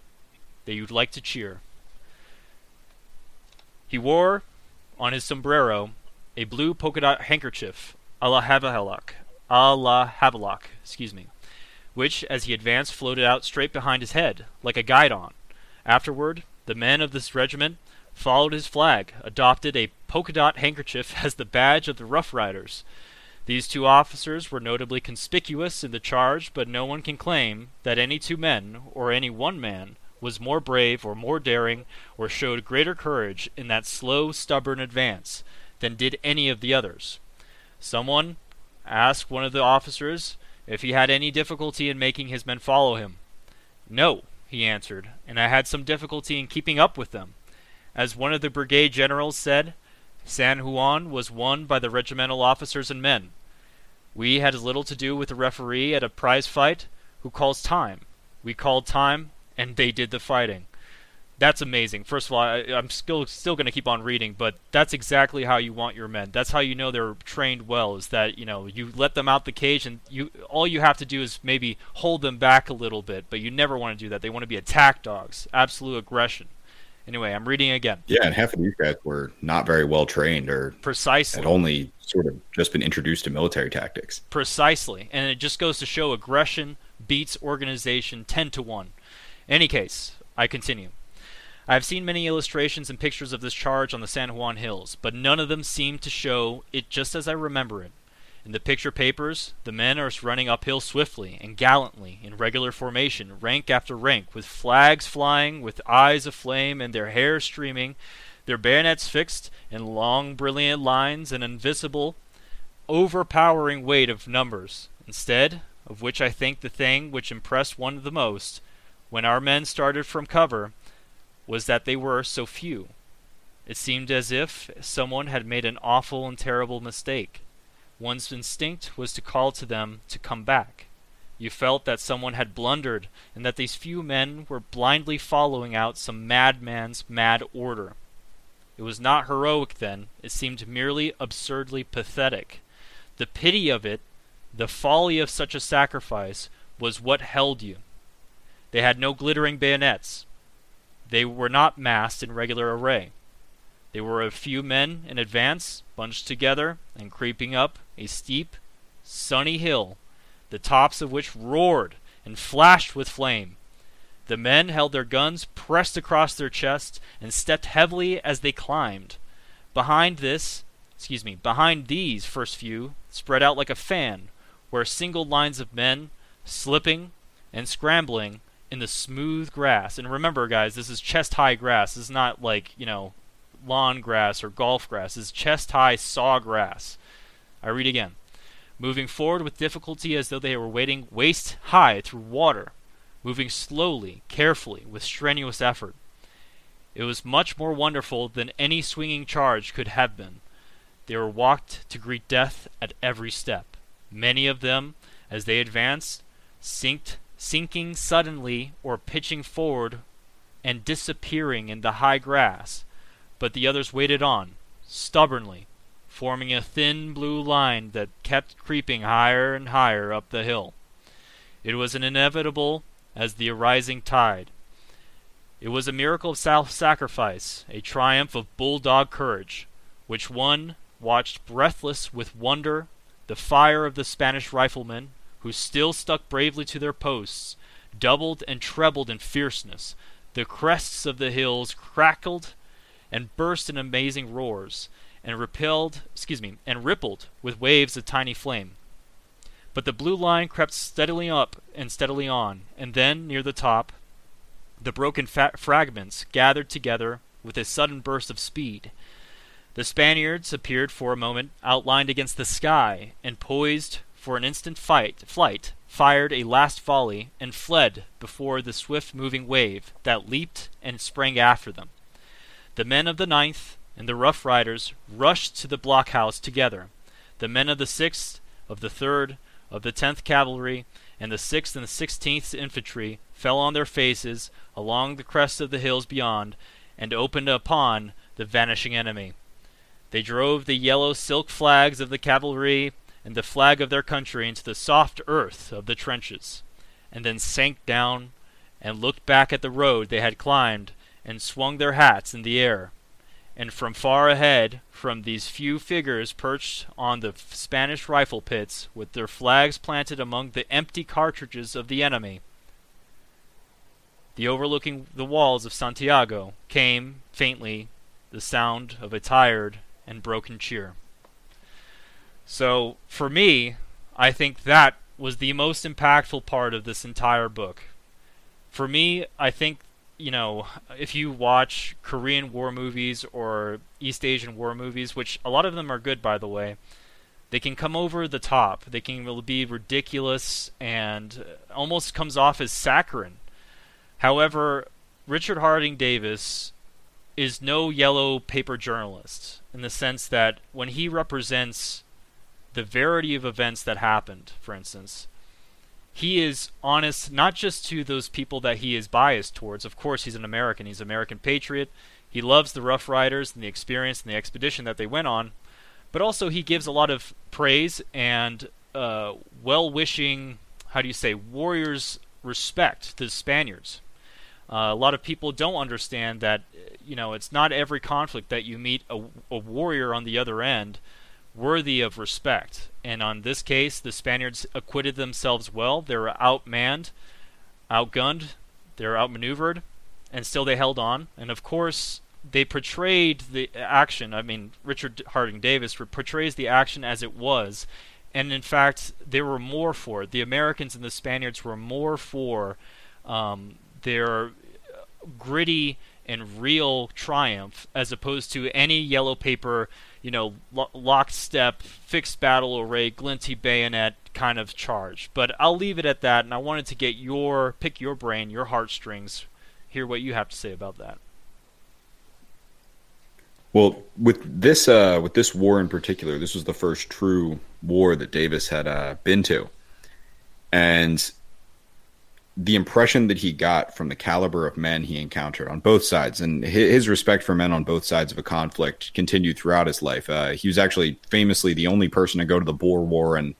that you'd like to cheer. He wore on his sombrero a blue polka dot handkerchief, a la Havelock, a la Havelock, excuse me, which, as he advanced, floated out straight behind his head, like a guidon. Afterward, the men of this regiment followed his flag, adopted a polka dot handkerchief (laughs) as the badge of the Rough Riders, these two officers were notably conspicuous in the charge, but no one can claim that any two men, or any one man, was more brave or more daring or showed greater courage in that slow, stubborn advance than did any of the others. Someone asked one of the officers if he had any difficulty in making his men follow him. No, he answered, and I had some difficulty in keeping up with them. As one of the brigade generals said, San Juan was won by the regimental officers and men. We had as little to do with the referee at a prize fight who calls time. We called time, and they did the fighting. That's amazing. First of all, I, am still still going to keep on reading, but that's exactly how you want your men. That's how you know they're trained well. Is that you know you let them out the cage, and you all you have to do is maybe hold them back a little bit, but you never want to do that. They want to be attack dogs, absolute aggression. Anyway, I'm reading again. Yeah, and half of these guys were not very well trained or precisely had only sort of just been introduced to military tactics. Precisely, and it just goes to show aggression beats organization ten to one. In Any case, I continue. I have seen many illustrations and pictures of this charge on the San Juan Hills, but none of them seem to show it just as I remember it. In the picture papers, the men are running uphill swiftly and gallantly in regular formation, rank after rank, with flags flying, with eyes aflame, and their hair streaming, their bayonets fixed in long, brilliant lines, an invisible, overpowering weight of numbers. Instead of which, I think the thing which impressed one the most, when our men started from cover, was that they were so few. It seemed as if someone had made an awful and terrible mistake One's instinct was to call to them to come back. You felt that someone had blundered, and that these few men were blindly following out some madman's mad order. It was not heroic then, it seemed merely absurdly pathetic. The pity of it, the folly of such a sacrifice, was what held you. They had no glittering bayonets. They were not massed in regular array. They were a few men in advance, bunched together, and creeping up a steep, sunny hill, the tops of which roared and flashed with flame. The men held their guns pressed across their chests and stepped heavily as they climbed. Behind this, excuse me, behind these first few spread out like a fan, were single lines of men slipping and scrambling in the smooth grass. And remember, guys, this is chest high grass. This is not like, you know, lawn grass or golf grass. This is chest high saw grass. I read again. Moving forward with difficulty as though they were wading waist high through water, moving slowly, carefully, with strenuous effort. It was much more wonderful than any swinging charge could have been. They were walked to greet death at every step. Many of them, as they advanced, sinked, sinking suddenly or pitching forward and disappearing in the high grass, but the others waited on, stubbornly, forming a thin blue line that kept creeping higher and higher up the hill. It was an inevitable as the arising tide. It was a miracle of self sacrifice, a triumph of bulldog courage, which one watched breathless with wonder the fire of the Spanish riflemen, who still stuck bravely to their posts, doubled and trebled in fierceness. The crests of the hills crackled and burst in amazing roars and repelled, excuse me, and rippled with waves of tiny flame. But the blue line crept steadily up and steadily on, and then, near the top, the broken fa- fragments gathered together with a sudden burst of speed. The Spaniards appeared for a moment outlined against the sky, and poised for an instant fight, flight, fired a last volley, and fled before the swift moving wave that leaped and sprang after them. The men of the ninth and the Rough Riders rushed to the blockhouse together. The men of the Sixth, of the Third, of the Tenth Cavalry, and the Sixth and the Sixteenth Infantry fell on their faces along the crest of the hills beyond, and opened upon the vanishing enemy. They drove the yellow silk flags of the cavalry and the flag of their country into the soft earth of the trenches, and then sank down and looked back at the road they had climbed, and swung their hats in the air and from far ahead, from these few figures perched on the Spanish rifle pits, with their flags planted among the empty cartridges of the enemy, the overlooking the walls of Santiago, came, faintly, the sound of a tired and broken cheer. So, for me, I think that was the most impactful part of this entire book. For me, I think you know, if you watch Korean war movies or East Asian war movies, which a lot of them are good, by the way, they can come over the top. They can be ridiculous and almost comes off as saccharine. However, Richard Harding Davis is no yellow paper journalist in the sense that when he represents the verity of events that happened, for instance, he is honest not just to those people that he is biased towards. Of course, he's an American. He's an American patriot. He loves the Rough Riders and the experience and the expedition that they went on, but also he gives a lot of praise and uh, well-wishing, how do you say, warriors respect to the Spaniards. Uh, a lot of people don't understand that, you know, it's not every conflict that you meet a, a warrior on the other end worthy of respect. And on this case, the Spaniards acquitted themselves well. They were outmanned, outgunned, they were outmaneuvered, and still they held on. And of course, they portrayed the action. I mean, Richard Harding Davis portrays the action as it was. And in fact, they were more for it. The Americans and the Spaniards were more for um, their gritty and real triumph as opposed to any yellow paper you know, lo- lockstep, fixed battle array, glinty bayonet kind of charge. But I'll leave it at that, and I wanted to get your pick your brain, your heartstrings, hear what you have to say about that. Well, with this uh, with this war in particular, this was the first true war that Davis had uh, been to, and the impression that he got from the caliber of men he encountered on both sides and his respect for men on both sides of a conflict continued throughout his life. Uh, he was actually famously the only person to go to the Boer War and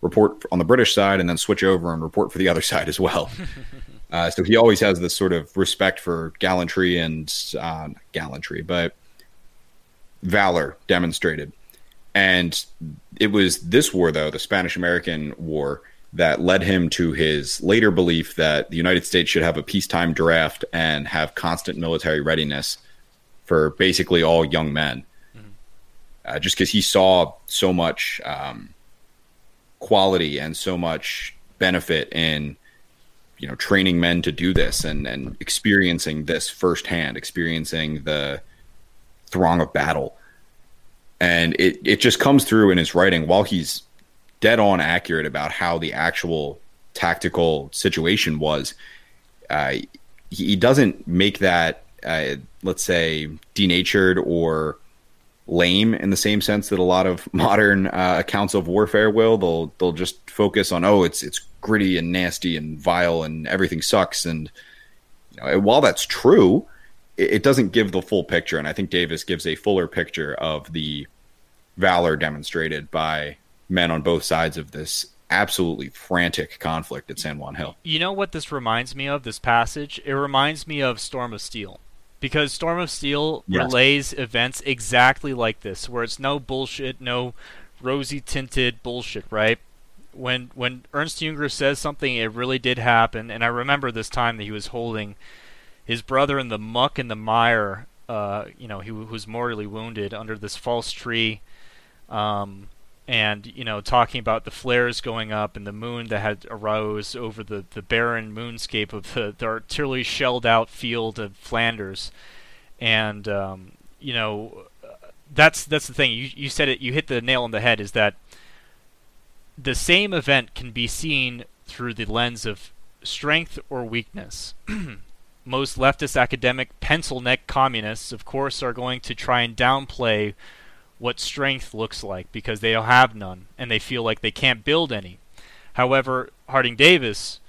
report on the British side and then switch over and report for the other (laughs) side as well. (laughs) uh, so he always has this sort of respect for gallantry and uh, gallantry, but valor demonstrated. And it was this war, though, the Spanish American War that led him to his later belief that the United States should have a peacetime draft and have constant military readiness for basically all young men. Mm-hmm. Uh, just because he saw so much um, quality and so much benefit in you know training men to do this and and experiencing this firsthand experiencing the throng of battle and it it just comes through in his writing while he's dead on accurate about how the actual tactical situation was. Uh, he doesn't make that, uh, let's say, denatured or lame in the same sense that a lot of (laughs) modern uh, accounts of warfare will. They'll they'll just focus on oh, it's it's gritty and nasty and vile and everything sucks. And you know, while that's true, it, it doesn't give the full picture. And I think Davis gives a fuller picture of the valor demonstrated by men on both sides of this absolutely frantic conflict at San Juan Hill. You know what this reminds me of, this passage? It reminds me of Storm of Steel. Because Storm of Steel yes. relays events exactly like this, where it's no bullshit, no rosy tinted bullshit, right? When when Ernst Junger says something, it really did happen, and I remember this time that he was holding his brother in the muck and the mire. Uh, you know, he was mortally wounded under this false tree. Um, and you know talking about the flares going up and the moon that had arose over the, the barren moonscape of the, the artillery shelled out field of Flanders, and um, you know that's that's the thing you you said it you hit the nail on the head is that the same event can be seen through the lens of strength or weakness. (clears throat) Most leftist academic pencil neck communists, of course, are going to try and downplay what strength looks like because they don't have none and they feel like they can't build any. However, Harding Davis,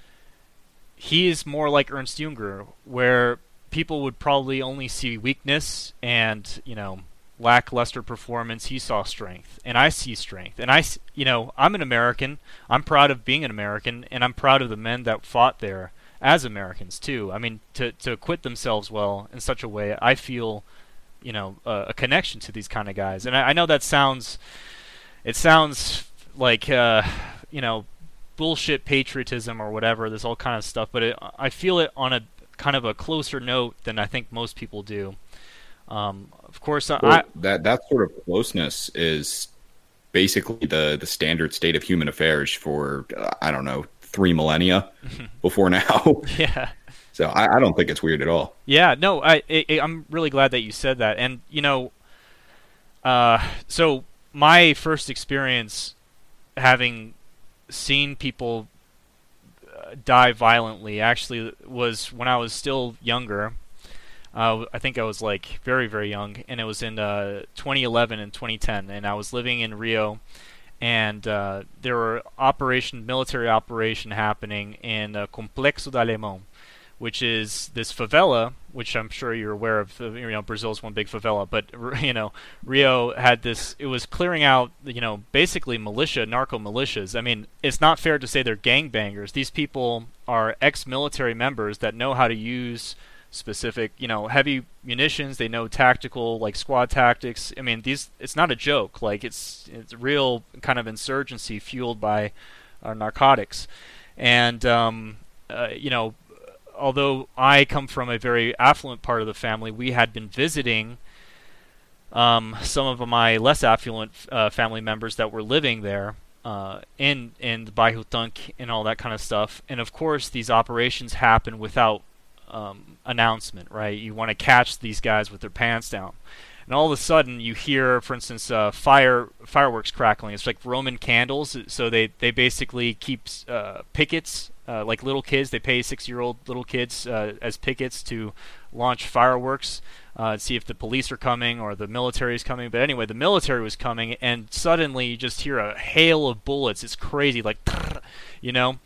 he is more like Ernst Junger, where people would probably only see weakness and, you know, lackluster performance. He saw strength, and I see strength. And I, you know, I'm an American. I'm proud of being an American, and I'm proud of the men that fought there as Americans too. I mean, to to acquit themselves well in such a way, I feel you know a, a connection to these kind of guys. And I, I, know that sounds it sounds like uh, you know bullshit patriotism or whatever. This all kind of stuff, but it, I feel it on a kind of a closer note than I think most people do. Um, of course, well, I, that that sort of closeness is basically the the standard state of human affairs for I don't know three millennia (laughs) before now. (laughs) yeah. So I, I don't think it's weird at all. Yeah, no, I, I I'm really glad that you said that, and you know, uh, so my first experience having seen people uh, die violently actually was when I was still younger. Uh, I think I was like very very young, and it was in uh, 2011 and 2010, and I was living in Rio, and uh, there were operation military operation happening in uh, Complexo de Alemão, which is this favela, which I'm sure you're aware of. You know, Brazil's one big favela, but (laughs) you know, Rio had this. It was clearing out, you know, basically militia, narco militias. I mean, it's not fair to say they're gangbangers. These people are ex-military members that know how to use specific, you know, heavy munitions. They know tactical, like squad tactics. I mean, these. It's not a joke. Like it's it's real kind of insurgency fueled by uh, narcotics, and um, uh, you know although I come from a very affluent part of the family, we had been visiting um, some of my less affluent uh, family members that were living there uh, in in the Tanque and all that kind of stuff. And of course, these operations happen without um, announcement, right? You want to catch these guys with their pants down. And all of a sudden, you hear, for instance, uh, fire fireworks crackling. It's like Roman candles. So they, they basically keep uh, pickets uh, like little kids. They pay six-year-old little kids uh, as pickets to launch fireworks, uh, see if the police are coming or the military is coming. But anyway, the military was coming, and suddenly you just hear a hail of bullets. It's crazy, like, (laughs) you know.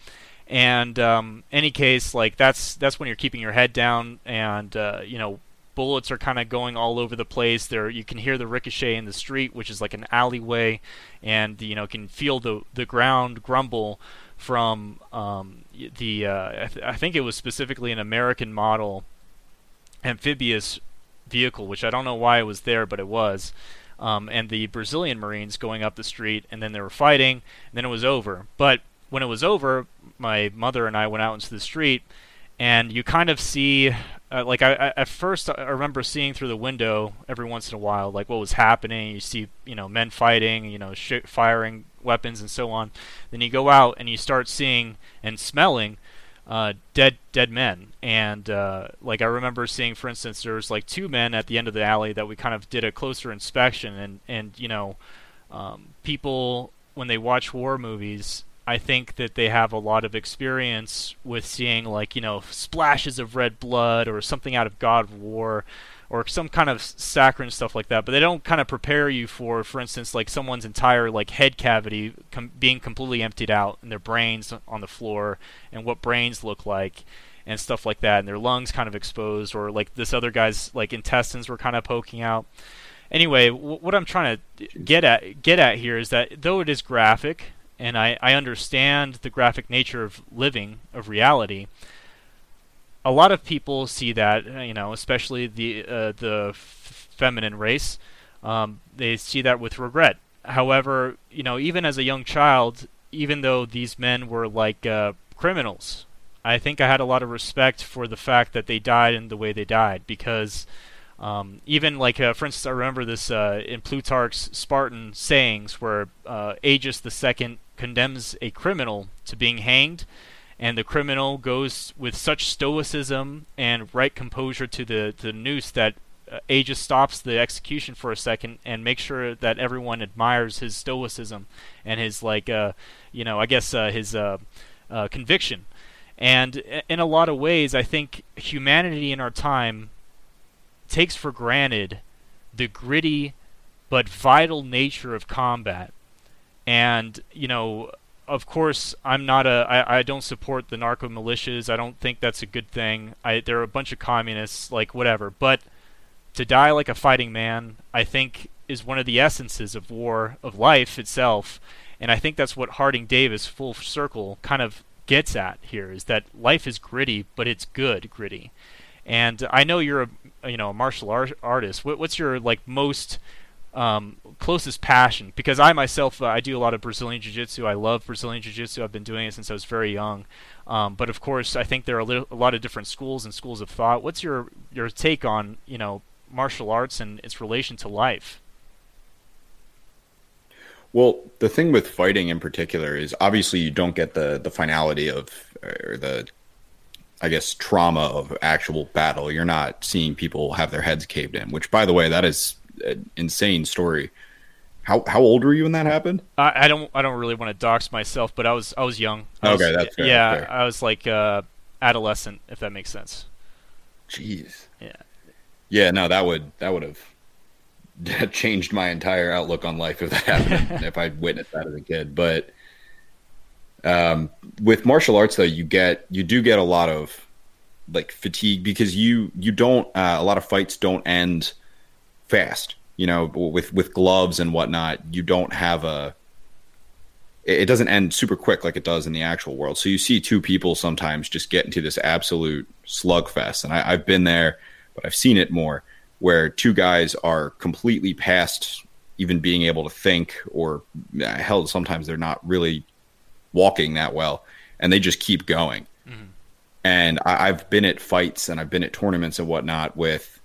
And um, any case, like that's that's when you're keeping your head down, and uh, you know bullets are kind of going all over the place. There, you can hear the ricochet in the street, which is like an alleyway, and you know can feel the the ground grumble from um, the uh, I, th- I, think it was specifically an American model amphibious vehicle, which I don't know why it was there, but it was. Um, and the Brazilian Marines going up the street, and then they were fighting, and then it was over. But when it was over, my mother and I went out into the street, and you kind of see uh, like I, I, at first I remember seeing through the window every once in a while like what was happening. You see you know men fighting you know sh- firing weapons and so on. Then you go out and you start seeing and smelling uh, dead dead men. And uh, like I remember seeing for instance there was like two men at the end of the alley that we kind of did a closer inspection. And and you know um, people when they watch war movies I think that they have a lot of experience with seeing like you know splashes of red blood or something out of God of War or some kind of saccharine stuff like that but they don't kind of prepare you for for instance like someone's entire like head cavity com- being completely emptied out and their brains on the floor and what brains look like and stuff like that and their lungs kind of exposed or like this other guy's like intestines were kind of poking out. Anyway w- what i'm trying to get at get at here is that though it is graphic and I, I understand the graphic nature of living, of reality. A lot of people see that, uh, you know, especially the uh, the f- feminine race, um, they see that with regret. However, you know, even as a young child, even though these men were like uh, criminals, I think I had a lot of respect for the fact that they died in the way they died because um, even like, uh, for instance, I remember this uh, in Plutarch's Spartan sayings, where uh, the second condemns a criminal to being hanged, and the criminal goes with such stoicism and right composure to the the noose that uh, Agis stops the execution for a second and makes sure that everyone admires his stoicism and his like, uh, you know, I guess uh, his uh, conviction. And in a lot of ways, I think humanity in our time takes for granted the gritty but vital nature of combat. And, you know, of course, I'm not a. I, I don't support the narco militias. I don't think that's a good thing. I, they're a bunch of communists, like whatever. But to die like a fighting man, I think, is one of the essences of war, of life itself. And I think that's what Harding Davis, full circle, kind of gets at here: is that life is gritty, but it's good gritty. And I know you're a you know a martial art artist. What, what's your like most um, closest passion? Because I myself uh, I do a lot of Brazilian jiu-jitsu. I love Brazilian jiu-jitsu. I've been doing it since I was very young. Um, but of course, I think there are a, a lot of different schools and schools of thought. What's your your take on you know martial arts and its relation to life? Well, the thing with fighting in particular is obviously you don't get the the finality of or the I guess, trauma of actual battle. You're not seeing people have their heads caved in, which, by the way, that is an insane story. How how old were you when that happened? I, I don't I don't really want to dox myself, but I was I was young. I okay, was, that's fair, yeah. fair. I was like uh, adolescent, if that makes sense. Jeez. Yeah. Yeah. No, that would that would have (laughs) changed my entire outlook on life if that happened (laughs) if I'd witnessed that as a kid. But um, with martial arts, though, you get you do get a lot of like fatigue because you you don't uh, a lot of fights don't end fast. You know, with with gloves and whatnot, you don't have a it doesn't end super quick like it does in the actual world. So you see two people sometimes just get into this absolute slugfest, and I, I've been there, but I've seen it more where two guys are completely past even being able to think, or hell, sometimes they're not really walking that well, and they just keep going. Mm-hmm. And I, I've been at fights and I've been at tournaments and whatnot with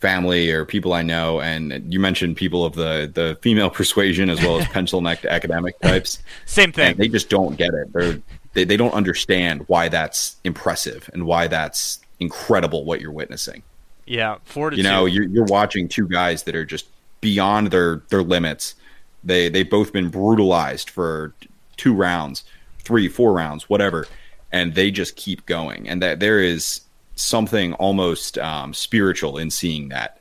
family or people I know, and you mentioned people of the the female (laughs) persuasion as well as (laughs) pencil necked academic types. Same thing. they just don't get it. They're they, they don't understand why that's impressive and why that's incredible what you're witnessing. Yeah, fortitude. You know, you're you're watching two guys that are just beyond their their limits. They they've both been brutalized for two rounds, three, four rounds, whatever, and they just keep going. And that there is something almost um, spiritual in seeing that.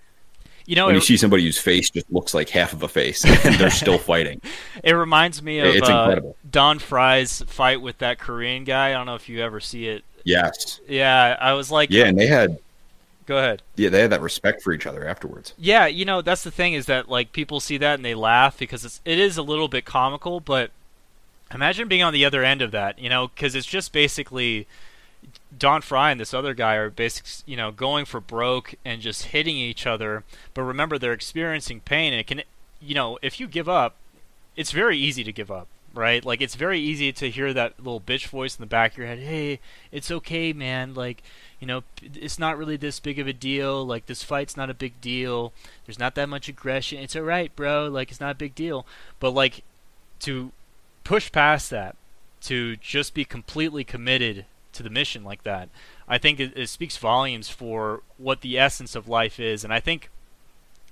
You know, when you see somebody whose face just looks like half of a face (laughs) and they're still fighting. It reminds me of uh, Don Frye's fight with that Korean guy. I don't know if you ever see it. Yes. Yeah, I was like, yeah, and they had. Go ahead. Yeah, they had that respect for each other afterwards. Yeah, you know that's the thing is that like people see that and they laugh because it's it is a little bit comical, but imagine being on the other end of that, you know, because it's just basically Don Frye and this other guy are basically, you know, going for broke and just hitting each other. But remember, they're experiencing pain, and it can, you know, if you give up, it's very easy to give up, right? Like it's very easy to hear that little bitch voice in the back of your head. Hey, it's okay, man. Like, you know, it's not really this big of a deal. Like this fight's not a big deal. There's not that much aggression. It's all right, bro. Like it's not a big deal. But like to push past that, to just be completely committed to the mission like that. I think it, it, speaks volumes for what the essence of life is, and I think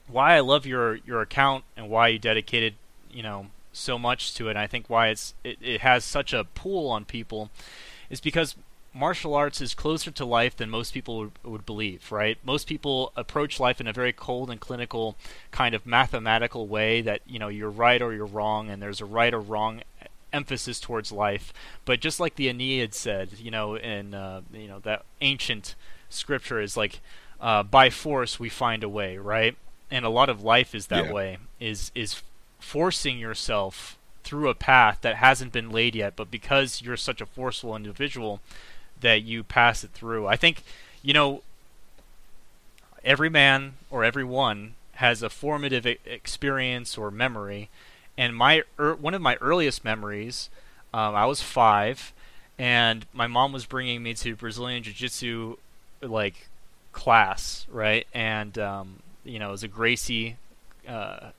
why I love your your account and why you dedicated you know so much to it. And I think why it's it, it has such a pull on people is because martial arts is closer to life than most people would, would, believe, right? Most people approach life in a very cold and clinical kind of mathematical way that, you know, you're right or you're wrong and there's a right or wrong emphasis towards life. But just like the Aeneid said, you know, in uh, you know that ancient scripture is like, uh, by force we find a way, right? And a lot of life is that yeah. way. Is is forcing yourself through a path that hasn't been laid yet, but because you're such a forceful individual, that you pass it through. I think, you know, every man or every one has a formative experience or memory and my er, one of my earliest memories, um, I was five, and my mom was bringing me to Brazilian Jiu-Jitsu like class, right? And um, you know, it was a Gracie uh,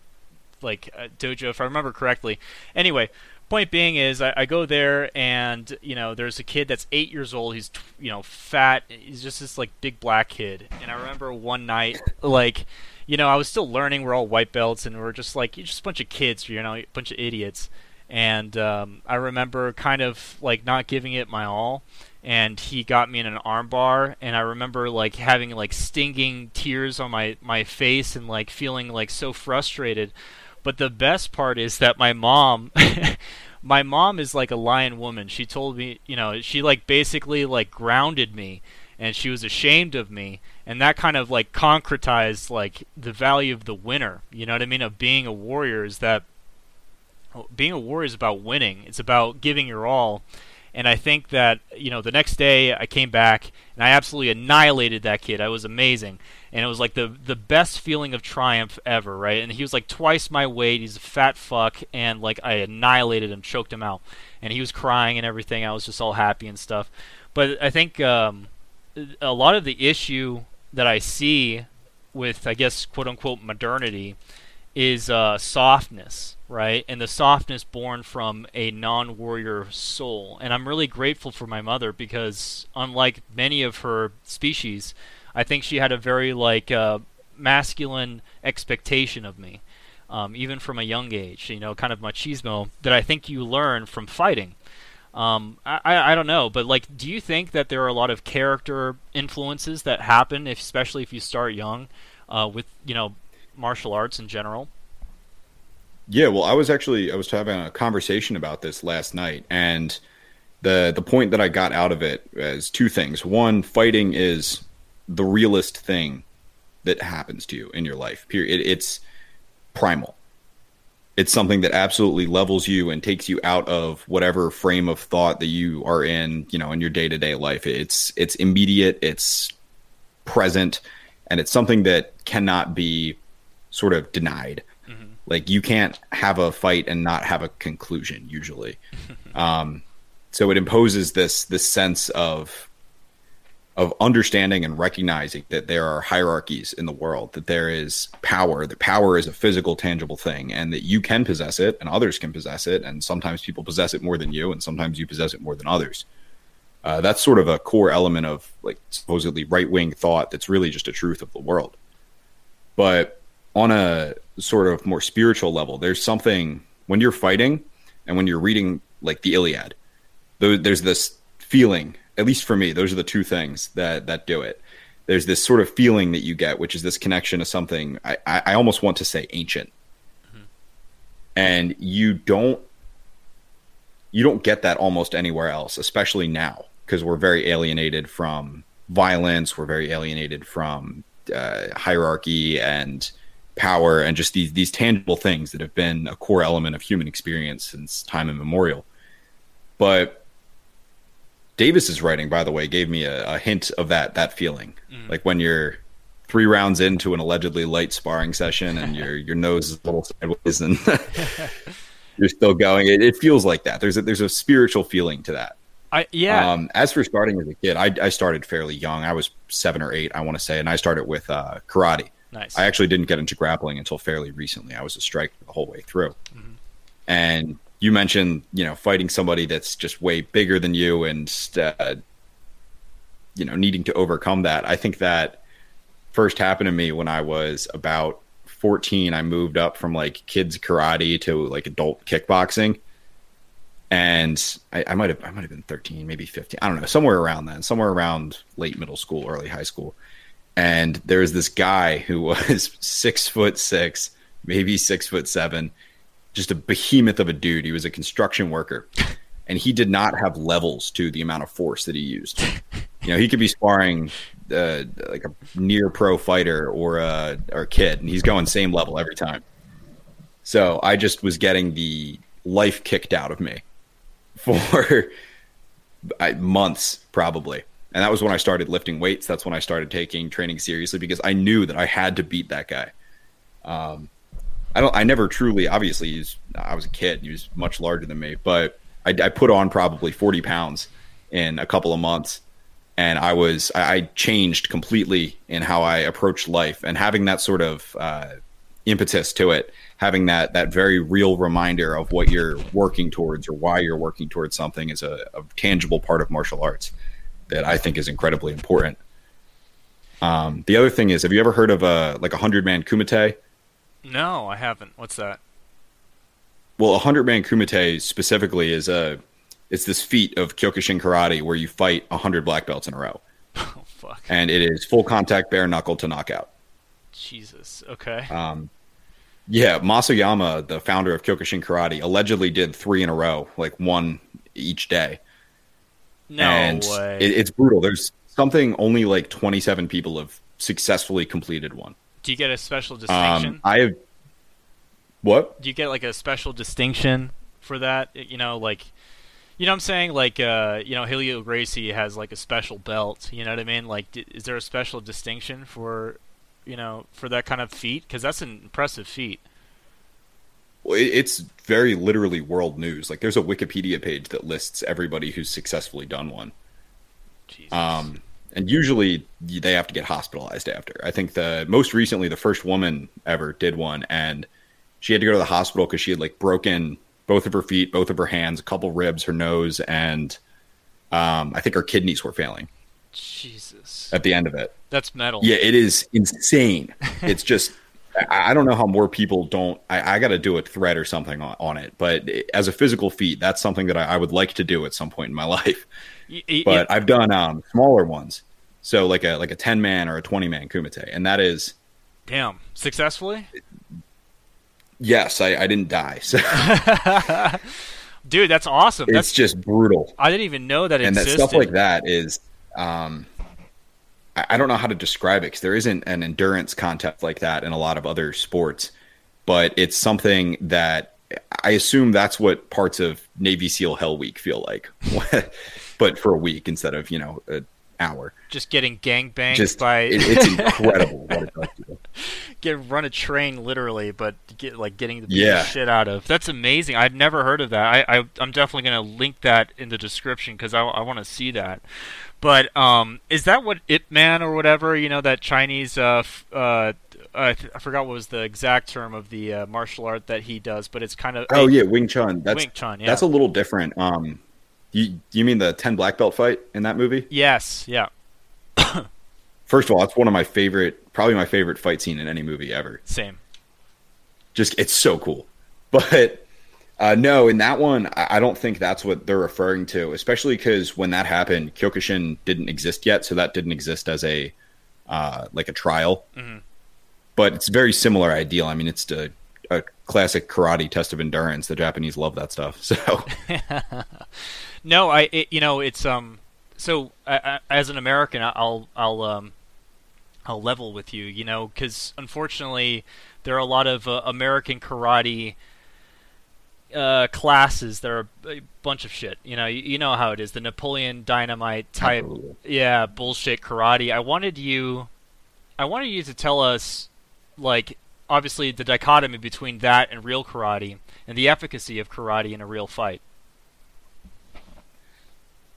like uh, dojo, if I remember correctly. Anyway, point being is I, I, go there and you know there's a kid that's eight years old he's you know fat he's just this like big black kid and i remember one night like you know, I was still learning. We're all white belts, and we're just like just a bunch of kids, you know, a bunch of idiots. And um, I remember kind of like not giving it my all. And he got me in an armbar, and I remember like having like stinging tears on my my face and like feeling like so frustrated. But the best part is that my mom. (laughs) my mom is like a lion woman. She told me, you know, she like basically like grounded me and she was ashamed of me. And that kind of like concretized like the value of the winner. You know what i mean? Of being a warrior is that being a warrior is about winning. It's about giving your all. And i think that you know the next day i came back and i absolutely annihilated that kid. I was amazing. And it was like the the best feeling of triumph ever right? And he was like twice my weight. He's a fat fuck. And like i annihilated him choked him out. And he was crying and everything. I was just all happy and stuff. But i think um, a lot of the issue that I see with, I guess, quote unquote, modernity is uh, softness, right? And the softness born from a non warrior soul. And I'm really grateful for my mother because, unlike many of her species, I think she had a very, like, uh, masculine expectation of me. Um, even from a young age, you know, kind of machismo that I think you learn from fighting. Um, I, I don't know, but like, do you think that there are a lot of character influences that happen, if, especially if you start young, uh, with you know, martial arts in general? Yeah, well, I was actually I was having a conversation about this last night, and the the point that I got out of it is two things. One, fighting is the realest thing that happens to you in your life. Period. It's primal. It's something that absolutely levels you and takes you out of whatever frame of thought that you are in, you know, in your day to day life. It's it's immediate. It's present, and it's something that cannot be sort of denied. Mm-hmm. Like you can't have a fight and not have a conclusion usually. (laughs) um, so it imposes this this sense of of understanding and recognizing that there are hierarchies in the world, that there is power, that power is a physical, tangible thing, and that you can possess it and others can possess it. And sometimes people possess it more than you, and sometimes you possess it more than others. Uh, that's sort of a core element of like supposedly right wing thought that's really just a truth of the world. But on a sort of more spiritual level, there's something when you're fighting and when you're reading like the Iliad, there's this feeling at least for me, those are the two things that that do it. There's this sort of feeling that you get, which is this connection to something I, I, I almost want to say ancient. Mm-hmm. And you don't you don't get that almost anywhere else, especially now, because we're very alienated from violence, we're very alienated from uh, hierarchy and power and just these these tangible things that have been a core element of human experience since time immemorial. But Davis's writing, by the way, gave me a, a hint of that that feeling. Mm. Like when you're three rounds into an allegedly light sparring session and your (laughs) your nose is a little sideways and (laughs) you're still going. It, it, feels like that. There's a there's a spiritual feeling to that. I yeah. Um, as for starting as a kid, I, I started fairly young. I was seven or eight, I want to say, and I started with uh, karate. Nice. I actually didn't get into grappling until fairly recently. I was a striker the whole way through, mm-hmm. and you mentioned you know fighting somebody that's just way bigger than you and uh, you know needing to overcome that. I think that first happened to me when i was about 14 i moved up from like kids karate to like adult kickboxing. And I, might have i might have been 13 maybe 15 i don't know somewhere around then somewhere around late middle school early high school. And there was this guy who (laughs) was six foot six maybe six foot seven just a behemoth of a dude. He was a construction worker, and he did not have levels to the amount of force that he used. You know, he could be sparring uh, like a near pro fighter or a or a kid, and he's going same level every time. So I just was getting the life kicked out of me for (laughs) months, probably. And that was when I started lifting weights. That's when I started taking training seriously because I knew that I had to beat that guy. Um, I don't. I never truly. Obviously, he's. I was a kid. He was much larger than me, but I, I put on probably forty pounds in a couple of months, and I was. I, I changed completely in how I approached life, and having that sort of uh, impetus to it, having that that very real reminder of what you're working towards or why you're working towards something is a, a tangible part of martial arts that I think is incredibly important. Um, the other thing is, have you ever heard of a like a hundred man kumite? No, I haven't. What's that? Well, a hundred man kumite specifically is a it's this feat of Kyokushin karate where you fight a hundred black belts in a row. (laughs) Oh fuck! And it is full contact, bare knuckle to knockout. Jesus. Okay. Um, yeah, Mas Oyama, the founder of Kyokushin karate, allegedly did three in a row, like one each day. No and way. It, it's brutal. There's something only like 27 people have successfully completed one. Do you get a special um, distinction? Um, I have. What? Do you get like a special distinction for that? You know, like, you know, what I'm saying, like, uh, you know, Helio Gracie has like a special belt. You know what I mean? Like, is there a special distinction for, you know, for that kind of feat? Because that's an impressive feat. Well, it's very literally world news. Like, there's a Wikipedia page that lists everybody who's successfully done one. Jesus. Um, and usually they have to get hospitalized after. I think the most recently the first woman ever did one, and she had to go to the hospital because she had like broken both of her feet, both of her hands, a couple ribs, her nose, and um, I think her kidneys were failing. Jesus! At the end of it, that's metal. Yeah, it is insane. (laughs) it's just. I, don't know how more people don't. I, I got to do a thread or something on, on it, but as a physical feat, that's something that I, I would like to do at some point in my (laughs) life but I've done um, smaller ones, so like a like a ten man or a twenty man kumite, and that is Damn, successfully? Yes, I, I didn't die. So. (laughs) Dude, that's awesome. It's that's, just brutal. I didn't even know that and existed. that stuff like that is, um, I, I don't know how to describe it because there isn't an endurance contest like that in a lot of other sports, but it's something that I assume that's what parts of Navy SEAL Hell Week feel like, (laughs) but for a week instead of you know an hour. Just getting gang banged Just by. it, it's (laughs) incredible what it does to you. get run a train literally, but get like getting the Yeah. shit out of. That's amazing. I'd never heard of that. I, I I'm definitely gonna link that in the description because I, I want to see that. But um, is that what Ip Man or whatever you know that Chinese uh uh I, th- I forgot what was the exact term of the uh, martial art that he does, but it's kind of Oh yeah, Wing Chun. That's Wing Chun. Yeah. that's a little different. Um, you you mean the ten black belt fight in that movie? yes. Yeah. (coughs) First of all, it's one of my favorite, probably my favorite fight scene in any movie ever. Same. just it's so cool. (laughs) But uh, no, in that one, I, don't think that's what they're referring to. Especially because when that happened, Kyokushin didn't exist yet, so that didn't exist as a uh, like a trial. Mhm. But it's a very similar ideal. I mean, it's the a classic karate test of endurance. The Japanese love that stuff. (laughs) So (laughs) No, I it, you know it's um so I, I, as an American I'll I'll um I'll level with you, you know, because unfortunately there are a lot of uh, American karate uh, classes that are a bunch of shit. You know, you, you know how it is the Napoleon Dynamite type, Absolutely. yeah, bullshit karate. I wanted you, I wanted you to tell us, like, obviously the dichotomy between that and real karate and the efficacy of karate in a real fight.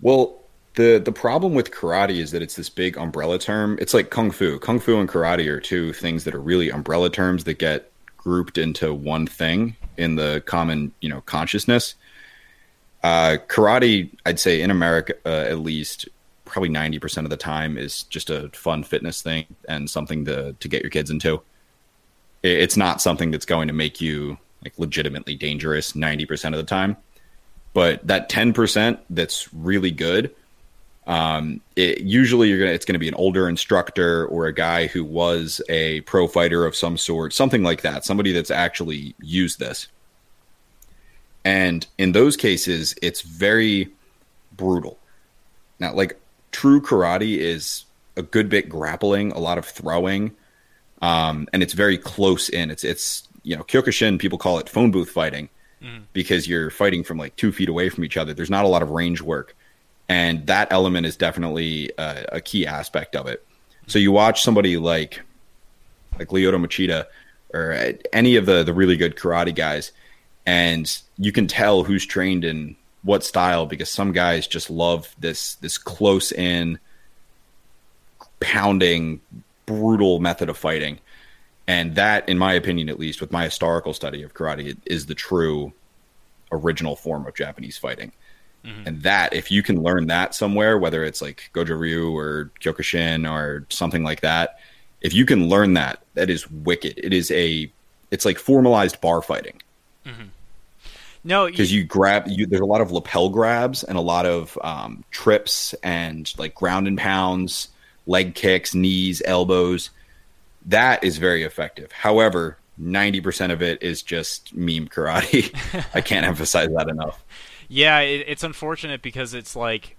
Well, the the problem with karate is that it's this big umbrella term. It's like kung fu. Kung fu and karate are two things that are really umbrella terms that get grouped into one thing in the common, you know, consciousness. Uh, karate, I'd say in America, uh, at least, probably ninety percent of the time is just a fun fitness thing and something to to get your kids into. It's not something that's going to make you like legitimately dangerous ninety percent of the time but that 10% that's really good um, it, usually you're gonna it's gonna be an older instructor or a guy who was a pro fighter of some sort something like that somebody that's actually used this. And in those cases it's very brutal. Now like true karate is a good bit grappling a lot of throwing um, and it's very close in. It's it's you know kyokushin people call it phone booth fighting because you're fighting from like two feet away from each other. There's not a lot of range work, and that element is definitely a, a key aspect of it. So you watch somebody like like Lyoto Machida or uh, any of the the really good karate guys, and you can tell who's trained in what style because some guys just love this this close in pounding brutal method of fighting and that in my opinion at least with my historical study of karate is the true original form of japanese fighting. And that if you can learn that somewhere whether it's like goju ryu or kyokushin or something like that if you can learn that that is wicked. It is a it's like formalized bar fighting. No, you, because you grab you there's a lot of lapel grabs and a lot of um, trips and like ground and pounds leg kicks knees elbows that is very effective. However 90% of it is just meme karate. (laughs) I can't emphasize that enough. Yeah, it, it's unfortunate because it's like,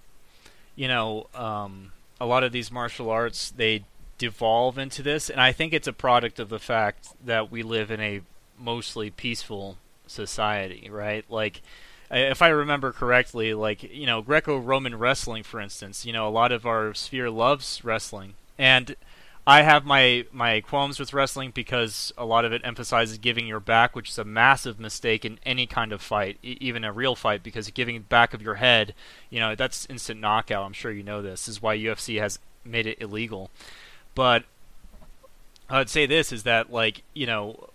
you know, um, a lot of these martial arts they devolve into this, and I think it's a product of the fact that we live in a mostly peaceful society, right? Like, if I remember correctly, like you know, Greco-Roman wrestling, for instance, you know, a lot of our sphere loves wrestling, and I have my my qualms with wrestling because a lot of it emphasizes giving your back, which is a massive mistake in any kind of fight, e- even a real fight, because giving back of your head, you know, that's instant knockout. I'm sure you know this. this is why UFC has made it illegal. But I'd say this is that like you know.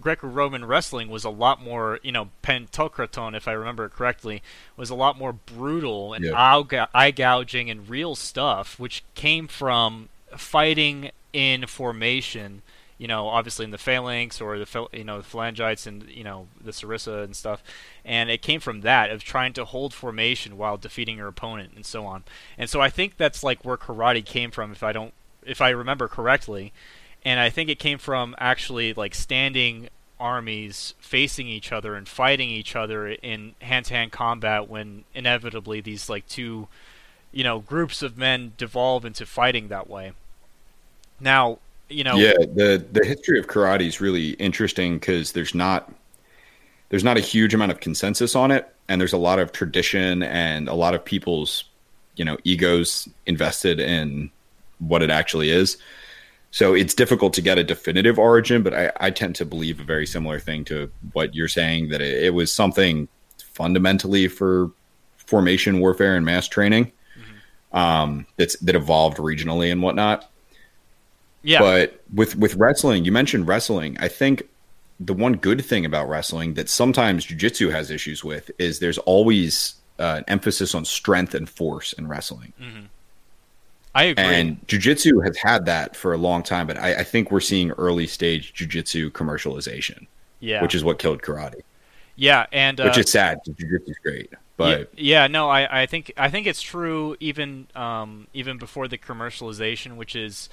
Greco-Roman wrestling was a lot more, you know, Pankration, if I remember it correctly, was a lot more brutal and Yeah. eye gouging and real stuff, which came from fighting in formation. You know, obviously in the phalanx or the you know the phalangites and you know the sarissa and stuff, and it came from that of trying to hold formation while defeating your opponent and so on. And so I think that's like where karate came from, if I don't, if I remember correctly. and I think it came from actually like standing armies facing each other and fighting each other in hand-to-hand combat when inevitably these like two you know groups of men devolve into fighting that way now you know yeah the the history of karate is really interesting because there's not there's not a huge amount of consensus on it and there's a lot of tradition and a lot of people's you know egos invested in what it actually is so it's difficult to get a definitive origin, but I, I tend to believe a very similar thing to what you're saying that it, it was something fundamentally for formation warfare and mass training mm-hmm. um, that's that evolved regionally and whatnot. Yeah. But with with wrestling, you mentioned wrestling. I think the one good thing about wrestling that sometimes jujitsu has issues with is there's always uh, an emphasis on strength and force in wrestling. Mm-hmm. I agree. And jujitsu has had that for a long time, but I, I think we're seeing early stage jujitsu commercialization. Yeah. Which is what killed karate. Yeah, and uh, which is sad. Jiu-jitsu is great, but yeah, yeah, no, I, I think I think it's true even um, even before the commercialization, which is,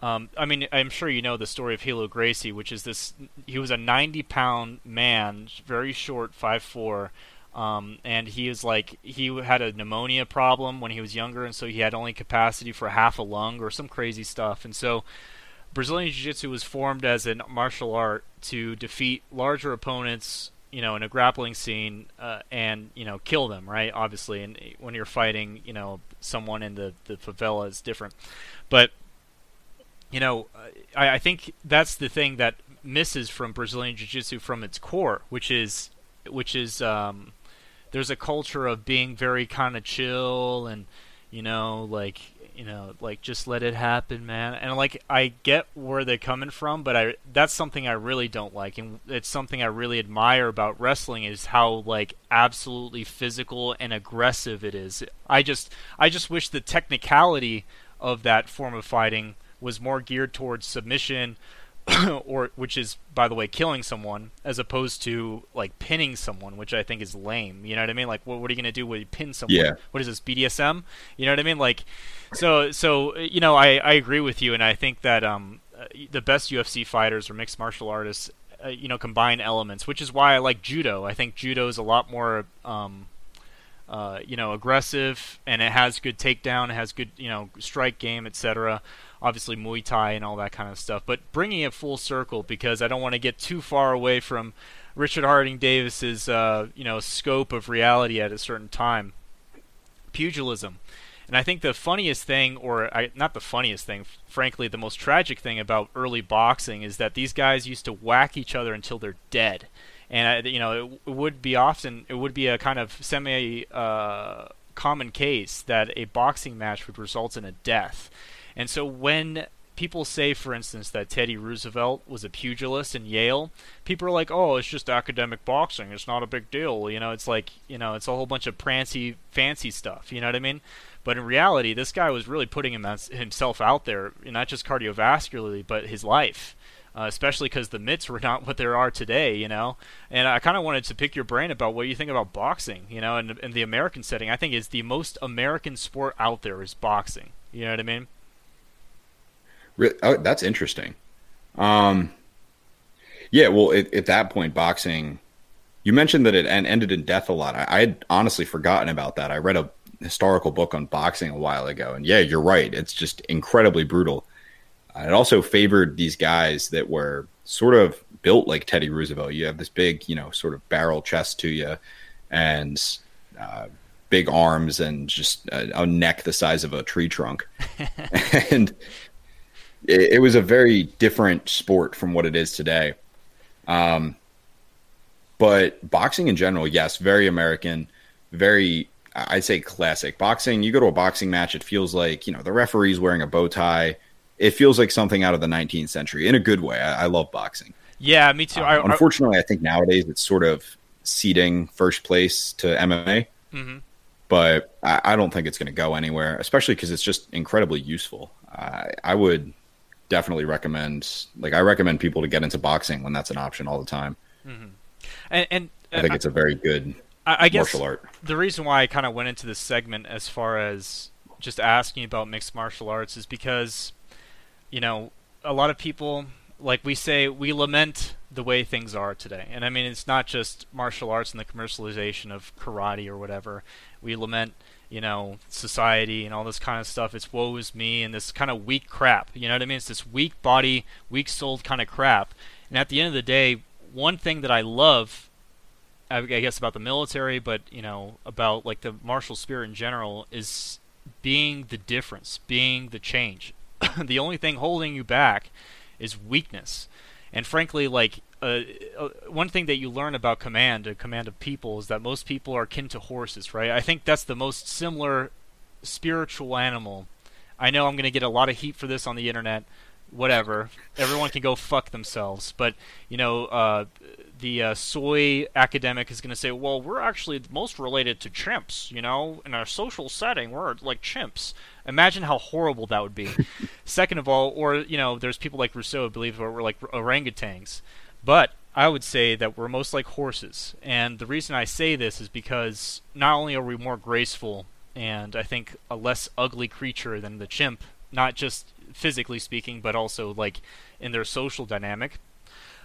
um, I mean, I'm sure you know the story of Helio Gracie, which is this. He was a 90 pound man, very short, five four, um, and he was like he had a pneumonia problem when he was younger, and so he had only capacity for half a lung or some crazy stuff. And so Brazilian Jiu-Jitsu was formed as a martial art to defeat larger opponents, you know, in a grappling scene, uh, and you know, kill them. Right, obviously, and when you're fighting, you know, someone in the the favela is different, but you know, I, I think that's the thing that misses from Brazilian Jiu-Jitsu from its core, which is which is um, there's a culture of being very kind of chill and you know like you know like just let it happen man. And like i get where they're coming from but i that's something i really don't like. And it's something i really admire about wrestling is how like absolutely physical and aggressive it is. I just i just wish the technicality of that form of fighting was more geared towards submission (clears throat) or which is by the way killing someone as opposed to like pinning someone which i think is lame. You know what i mean? Like what, what are you going to do when you pin someone? Yeah. what is this bdsm you know what i mean? Like so so you know i i agree with you and i think that um uh, the best ufc fighters or mixed martial artists uh, you know combine elements which is why i like judo. I think judo is a lot more um uh, you know, aggressive, and it has good takedown, it has good, you know, strike game, etc obviously Muay Thai and all that kind of stuff. But bringing it full circle because I don't want to get too far away from Richard Harding Davis's uh, you know scope of reality at a certain time. Pugilism. And I think the funniest thing, or I, not the funniest thing, frankly, the most tragic thing about early boxing is that these guys used to whack each other until they're dead. And you know, it, it, would be often, it would be a kind of semi uh, common case that a boxing match would result in a death. And so when people say, for instance, that Teddy Roosevelt was a pugilist in Yale, people are like, "Oh, it's just academic boxing. It's not a big deal." You know, it's like, you know, it's a whole bunch of prancy, fancy stuff. You know what I mean? But in reality, this guy was really putting himself out there, not just cardiovascularly, but his life. Uh, especially because the mitts were (laughs) not what there are today, you know. And I kind of wanted to pick your brain about what you think about boxing, you know, in, in the American setting. I think is the most American sport out there is boxing. You know what I mean? Oh, that's interesting. Um, yeah, well, at, at, that point, boxing. You mentioned that it ended in death a lot. I, I had honestly forgotten about that. I read a historical book on boxing a while ago, and yeah, you're right. It's just incredibly brutal. Uh, it also favored these guys that were sort of built like Teddy Roosevelt. You have this big, you know, sort of barrel chest to you, and uh, big arms, and just a, a neck the size of a tree trunk, (laughs) (laughs) and it, it, was a very different sport from what it is today. Um, but boxing in general, yes, very American, very I'd say classic. Boxing, you go to a boxing match, it feels like you know the referee's wearing a bow tie. It feels like something out of the 19th century in a good way. I, I love boxing. Yeah, me too. Uh, I, unfortunately, I think nowadays it's sort of ceding first place to MMA. Mm-hmm. But I, I, don't think it's going to go anywhere, especially because it's just incredibly useful. I would definitely recommend like I recommend people to get into boxing when that's an option all the time. Mm-hmm. And, and, I think it's a very good I, I guess martial art. The reason why I kind of went into this segment as far as just asking about mixed martial arts is because you know a lot of people like we say we lament the way things are today. And I mean it's not just martial arts and the commercialization of karate or whatever. We lament, you know, society and all this kind of stuff. It's woe is me and this kind of weak crap. You know what I mean? It's this weak body, weak souled kind of crap. And at the end of the day, one thing that I love I guess about the military, but you know, about like the martial spirit in general is being the difference, being the change. (coughs) the only thing holding you back is weakness. And frankly, like uh, uh, one thing that you learn about command, a command of people, is that most people are akin to horses, right? I think that's the most similar spiritual animal. I know I'm going to get a lot of heat for this on the internet. Whatever, everyone can go fuck themselves. But you know, uh, the uh, soy academic is going to say, well, we're actually most related to chimps, you know, in our social setting, we're like chimps. Imagine how horrible that would be. (laughs) Second of all, or, you know, there's people like Rousseau who believe we're like orangutans. But I would say that we're most like horses. And the reason I say this is because not only are we more graceful and I think a less ugly creature than the chimp, not just physically speaking, but also like in their social dynamic,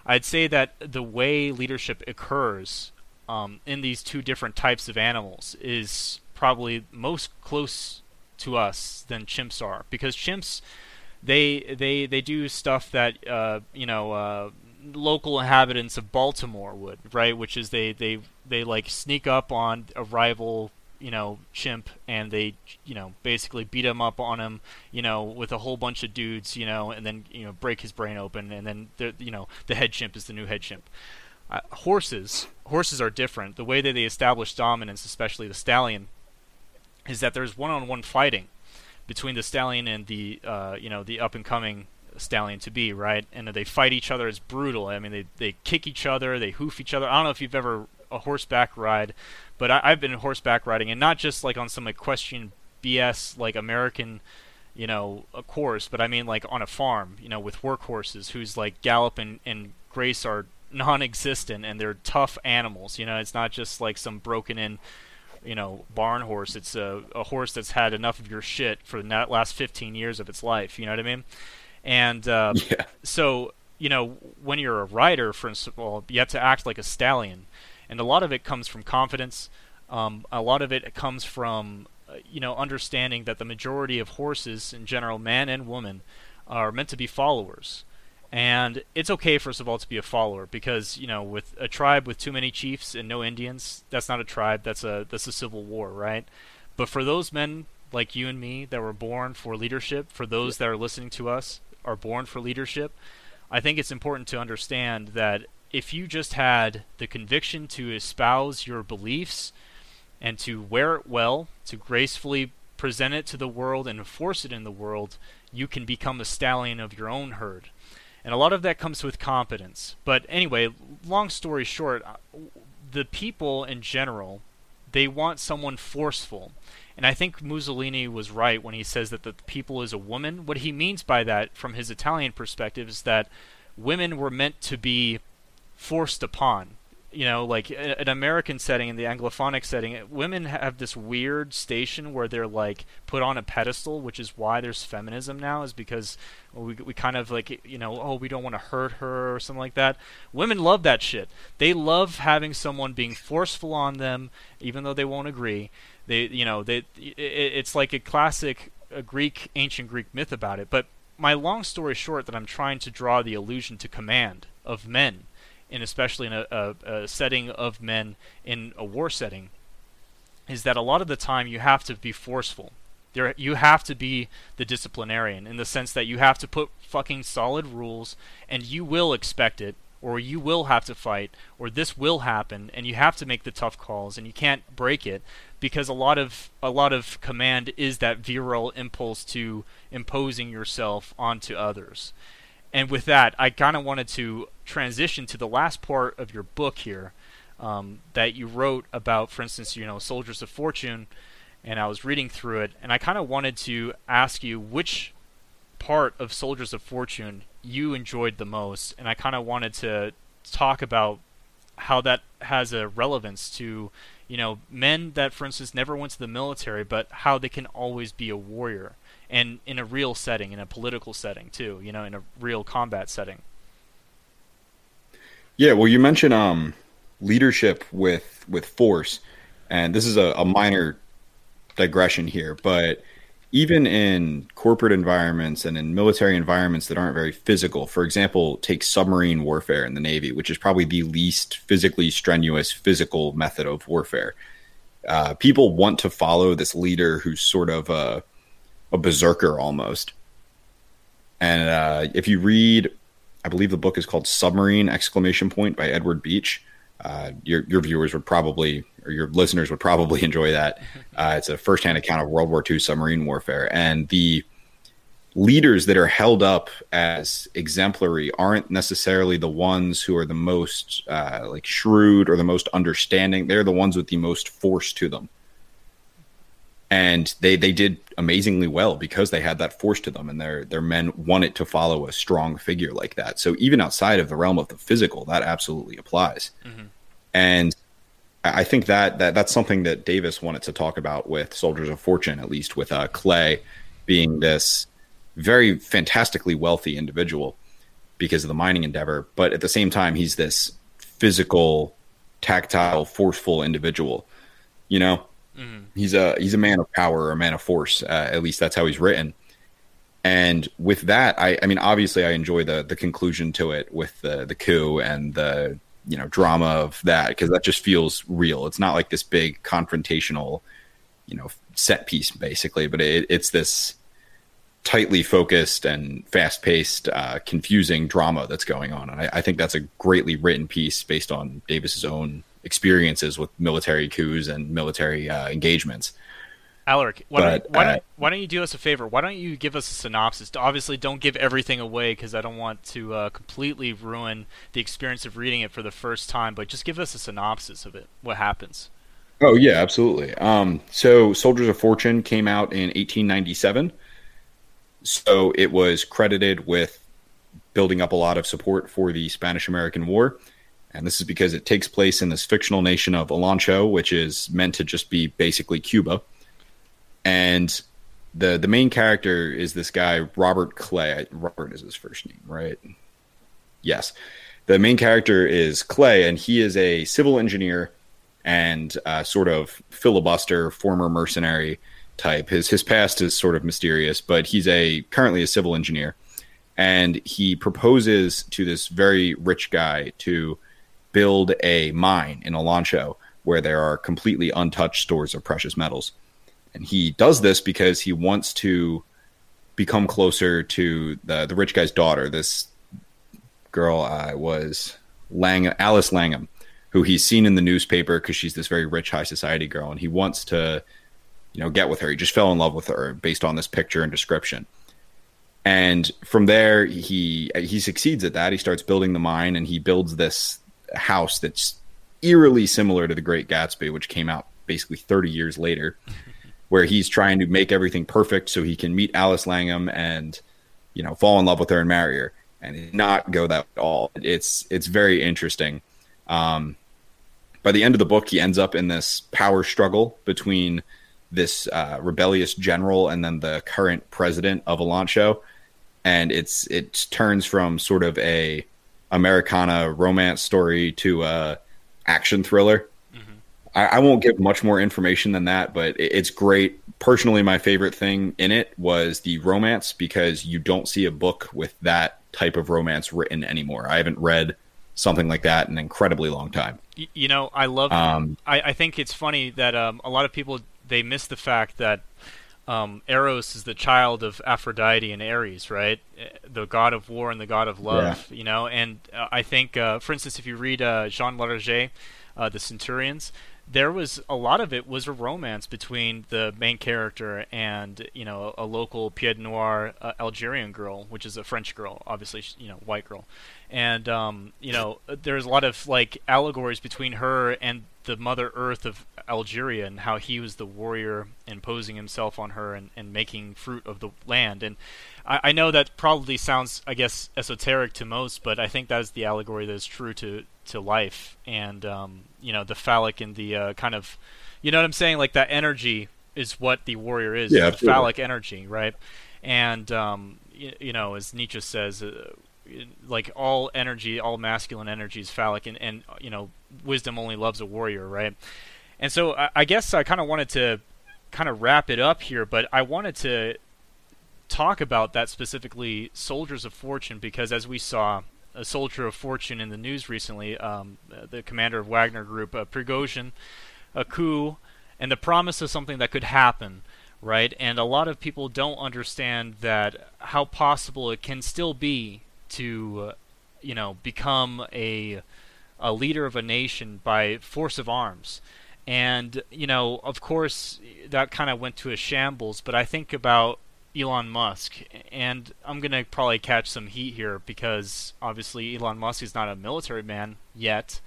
I'd say that the way leadership occurs um, in these two different types of animals is probably most close to us than chimps are because chimps they they they do stuff that uh, you know uh, local inhabitants of Baltimore would right? Which is they they they like sneak up on a rival you know chimp and they you know basically beat him up on him you know with a whole bunch of dudes you know and then you know break his brain open and then the you know the head chimp is the new head chimp. Uh, horses horses are different. The way that they establish dominance especially the stallion is that there's one-on-one fighting between the stallion and the uh, you know the up and coming stallion to be right? And they fight each other. It's brutal. I mean they they kick each other. They hoof each other. I don't know if you've ever a horseback ride, but I, have been horseback riding, and not just like on some equestrian BS like American, you know, a course, but I mean like on a farm, you know, with workhorses who's like gallop and, and grace are non-existent, and they're tough animals. You know, it's not just like some broken in you know barn horse. It's a, a horse that's had enough of your shit for the last 15 years of its life. You know what i mean and uh, (laughs) yeah. so you know when you're a rider for instance well you have to act like a stallion and a lot of it comes from confidence. Um, a lot of it comes from uh, you know understanding that the majority of horses in general, man and woman, are meant to be followers. And it's okay, first of all, to be a follower because you know, with a tribe with too many chiefs and no Indians, that's not a tribe. That's a that's a civil war, right? But for those men like you and me that were born for leadership, for those that are listening to us are born for leadership, I think it's important to understand that if you just had the conviction to espouse your beliefs and to wear it well, to gracefully present it to the world and enforce it in the world, you can become a stallion of your own herd. And a lot of that comes with competence. But anyway, long story short, uh, the people in general, they want someone forceful. And I think Mussolini was right when he says that the people is a woman. What he means by that, from his Italian perspective, is that women were meant to be forced upon. You know, like an American setting, in the Anglophonic setting, women have this weird station where they're like put on a pedestal, which is why there's feminism now, is because we we kind of like you know, oh, we don't want to hurt her or something like that. Women love that shit. They love having someone being forceful on them, even though they won't agree. They, you know, they it, it's like a classic a Greek ancient Greek myth about it. But my long story short, that I'm trying to draw the illusion to command of men and especially in a, a, a setting of men in a war setting, is that a lot of the time you have to be forceful. There, you have to be the disciplinarian in the sense that you have to put fucking solid rules, and you will expect it, or you will have to fight, or this will happen, and you have to make the tough calls, and you can't break it because a lot of a lot of command is that virile impulse to imposing yourself onto others. And with that, I kind of wanted to transition to the last part of your book here um, that you wrote about, for instance, you know, Soldiers of Fortune, and I was reading through it, and I kind of wanted to ask you which part of Soldiers of Fortune you enjoyed the most, and I kind of wanted to talk about how that has a relevance to you know, men that, for instance, never went to the military, but how they can always be a warrior, and in a real setting, in a political setting too, you know, in a real combat setting. Yeah, well, you mentioned um, leadership with with force, and this is a, a minor digression here, but even in corporate environments and in military environments that aren't very physical, for example, take submarine warfare in the Navy, which is probably the least physically strenuous physical method of warfare. Uh, people want to follow this leader who's sort of a, a berserker almost. And uh, if you read, I believe the book is called Submarine exclamation point by Edward Beach. Uh, your your viewers would probably or your listeners would probably (laughs) enjoy that. (laughs) Uh, it's a firsthand account of World War II submarine warfare, and the leaders that are held up as exemplary aren't necessarily the ones who are the most uh, like shrewd or the most understanding. They're the ones with the most force to them, and they they did amazingly well because they had that force to them, and their their men wanted to follow a strong figure like that. So even outside of the realm of the physical, that absolutely applies. Mm-hmm. And I think that, that that's something that Davis wanted to talk about with Soldiers of Fortune, at least with uh, Clay being this very fantastically wealthy individual because of the mining endeavor, but at the same time, he's this physical, tactile, forceful individual. You know, mm-hmm. he's a he's a man of power, a man of force. Uh, at least that's how he's written. And with that, I, I mean, obviously, I enjoy the the conclusion to it with the the coup and the you know drama of that because that just feels real. It's not like this big confrontational, you know, set piece basically, but it, it's this tightly focused and fast paced, uh, confusing drama that's going on. And I, I, think that's a greatly written piece based on Davis's own experiences with military coups and military uh, engagements. Alaric, why, but, don't, why, don't, uh, why don't you do us a favor? Why don't you give us a synopsis? Obviously, don't give everything away because I don't want to uh, completely ruin the experience of reading it for the first time. But just give us a synopsis of it. What happens? Oh yeah, absolutely. Um, so, Soldiers of Fortune came out in 1897. So it was credited with building up a lot of support for the Spanish American War. And this is because it takes place in this fictional nation of Olancho, which is meant to just be basically Cuba and the the main character is this guy Robert Clay. Robert is his first name, right? Yes. The main character is Clay, and he is a civil engineer and uh, sort of filibuster, former mercenary type. His his past is sort of mysterious, but he's a currently a civil engineer, and he proposes to this very rich guy to build a mine in Olancho where there are completely untouched stores of precious metals and he does this because he wants to become closer to the the rich guy's daughter. This girl uh, was Lang Alice Langham, who he's seen in the newspaper because she's this very rich high society girl, and he wants to, you know, get with her. He just fell in love with her based on this picture and description. And from there, he he succeeds at that. He starts building the mine, and he builds this house that's eerily similar to The Great Gatsby, which came out basically 30 years later. Where he's trying to make everything perfect so he can meet Alice Langham and you know fall in love with her and marry her and not go that at all. It's it's very interesting. Um, by the end of the book, he ends up in this power struggle between this uh, rebellious general and then the current president of Olancho, and it's it turns from sort of a Americana romance story to a action thriller I, I, won't give much more information than that, but it, it's great. Personally, my favorite thing in it was the romance because you don't see a book with that type of romance written anymore. I haven't read something like that in an incredibly long time. You know, I love. Um, I, I think it's funny that um, a lot of people they miss the fact that um, Eros is the child of Aphrodite and Ares, right? Eh, the god of war and the god of love. Yeah. You know, and uh, I think, uh, for instance, if you read uh, Jean Lartéguy, uh, the Centurions, there was a lot of it was a romance between the main character and you know a local pied noir uh, Algerian girl, which is a French girl, obviously you know white girl, and um, you know there's a lot of like allegories between her and the Mother Earth of Algeria and how he was the warrior imposing himself on her and, and making fruit of the land. And I, I know that probably sounds, I guess, esoteric to most, but I think that is the allegory that is true to to life, and um, you know the phallic and the uh, kind of, you know what I'm saying, like that energy is what the warrior is. Yeah, the phallic energy, right? And um, you, you, know, as Nietzsche says, uh, like all energy, all masculine energy is phallic, and, and you know, wisdom only loves a warrior, right? And so I, I guess I kind of wanted to kind of wrap it up here, but I wanted to talk about that specifically, soldiers of fortune, because as we saw, a soldier of fortune in the news recently, um, the commander of Wagner Group, uh, Prigozhin, a coup, and the promise of something that could happen, right? And a lot of people don't understand that how possible it can still be to, uh, you know, become a a leader of a nation by force of arms. And you know, of course, that kind of went to a shambles. But I think about Elon Musk, and I'm gonna probably catch some heat here because obviously Elon Musk is not a military man yet.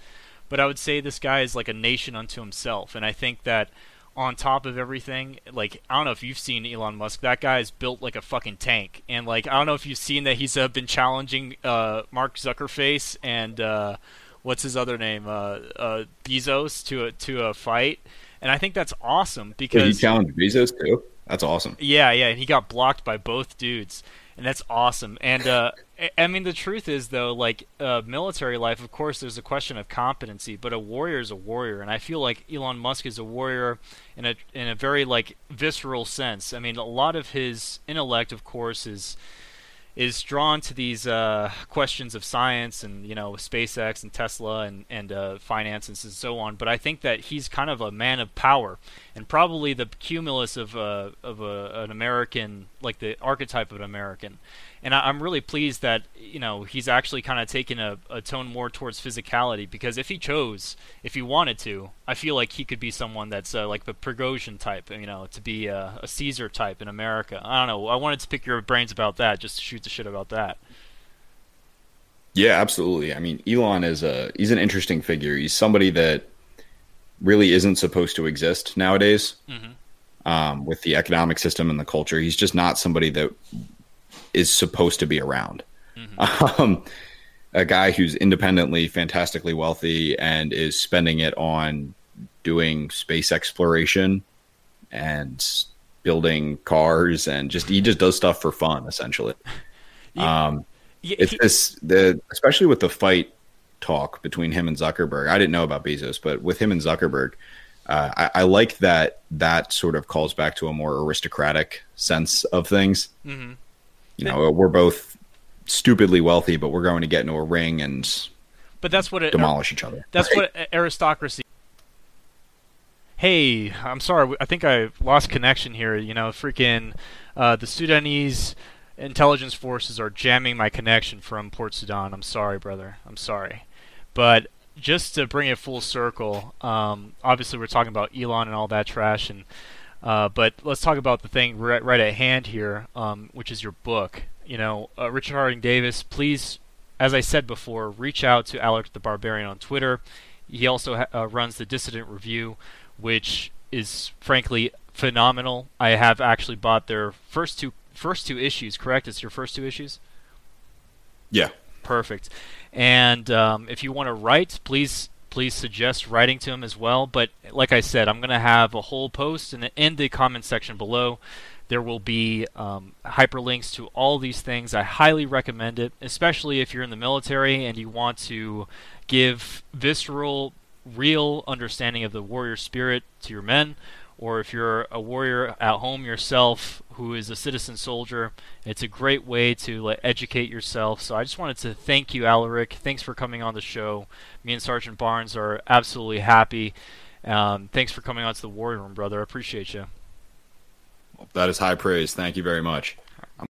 But I would say this guy is like a nation unto himself, and I think that on top of everything, like I don't know if you've seen Elon Musk. That guy is built like a fucking tank, and like I don't know if you've seen that he's uh, been challenging uh, Mark Zuckerface and uh, what's his other name, uh, uh, Bezos to a to a fight, and I think that's awesome because Wait, he challenged Bezos too. That's awesome. Yeah, yeah, and he got blocked by both dudes, and that's awesome. And uh, (laughs) I mean, the truth is though, like uh, military life, of course, there's a question of competency, but a warrior is a warrior, and I feel like Elon Musk is a warrior in a in a very like visceral sense. I mean, a lot of his intellect, of course, is is drawn to these uh, questions of science and you know SpaceX and Tesla and and uh, finances and so on. But I think that he's kind of a man of power, and probably the cumulus of uh, of a, an American, like the archetype of an American and I, am really pleased that you know he's actually kind of taken a, a, tone more towards physicality because if he chose, if he wanted to, I feel like he could be someone that's uh, like the Prigozhin type, you know, to be a, a, Caesar type in America. I don't know. I wanted to pick your brains about that, just to shoot the shit about that. Yeah, absolutely. I mean, Elon is a he's an interesting figure. He's somebody that really isn't supposed to exist nowadays. Mm-hmm. Um, with the economic system and the culture, he's just not somebody that is supposed to be around. Mm-hmm. (laughs) Um, a guy who's independently fantastically wealthy and is spending it on doing space exploration and building cars and just he just does stuff for fun essentially. (laughs) Yeah. Um, yeah, it's he, this the especially with the fight talk between him and Zuckerberg. I didn't know about Bezos, but with him and Zuckerberg, uh, I, I, like that that sort of calls back to a more aristocratic sense of things. Mm-hmm you know, we're both stupidly wealthy, but we're going to get into a ring and but that's what it, demolish each other. That's right? what (laughs) aristocracy. Hey, I'm sorry. I think I lost connection here. You know, freaking uh, the Sudanese intelligence forces are jamming my connection from Port Sudan. I'm sorry, brother. I'm sorry. But just to bring it full circle, um, obviously we're talking about Elon and all that trash, and uh, but let's talk about the thing right, right at hand here, um, which is your book. You know, uh, Richard Harding Davis, please, as I said before, reach out to Alaric the Barbarian on Twitter. He also ha- uh, runs the Dissident Review, which is frankly phenomenal. I have actually bought their first two first two issues. Correct? It's your first two issues. Yeah. Perfect. And um, if you want to write, please please suggest writing to him as well. But like I said, I'm going to have a whole post in the, in the comment section below. There will be um, hyperlinks to all these things. I highly recommend it, especially if you're in the military and you want to give visceral, real understanding of the warrior spirit to your men or if you're a warrior at home yourself who is a citizen soldier, it's a great way to like, educate yourself. So I just wanted to thank you, Alaric. Thanks for coming on the show. Me and Sergeant Barnes are absolutely happy. Um, thanks for coming on to the Warrior Room, brother. I appreciate you. That is high praise. Thank you very much.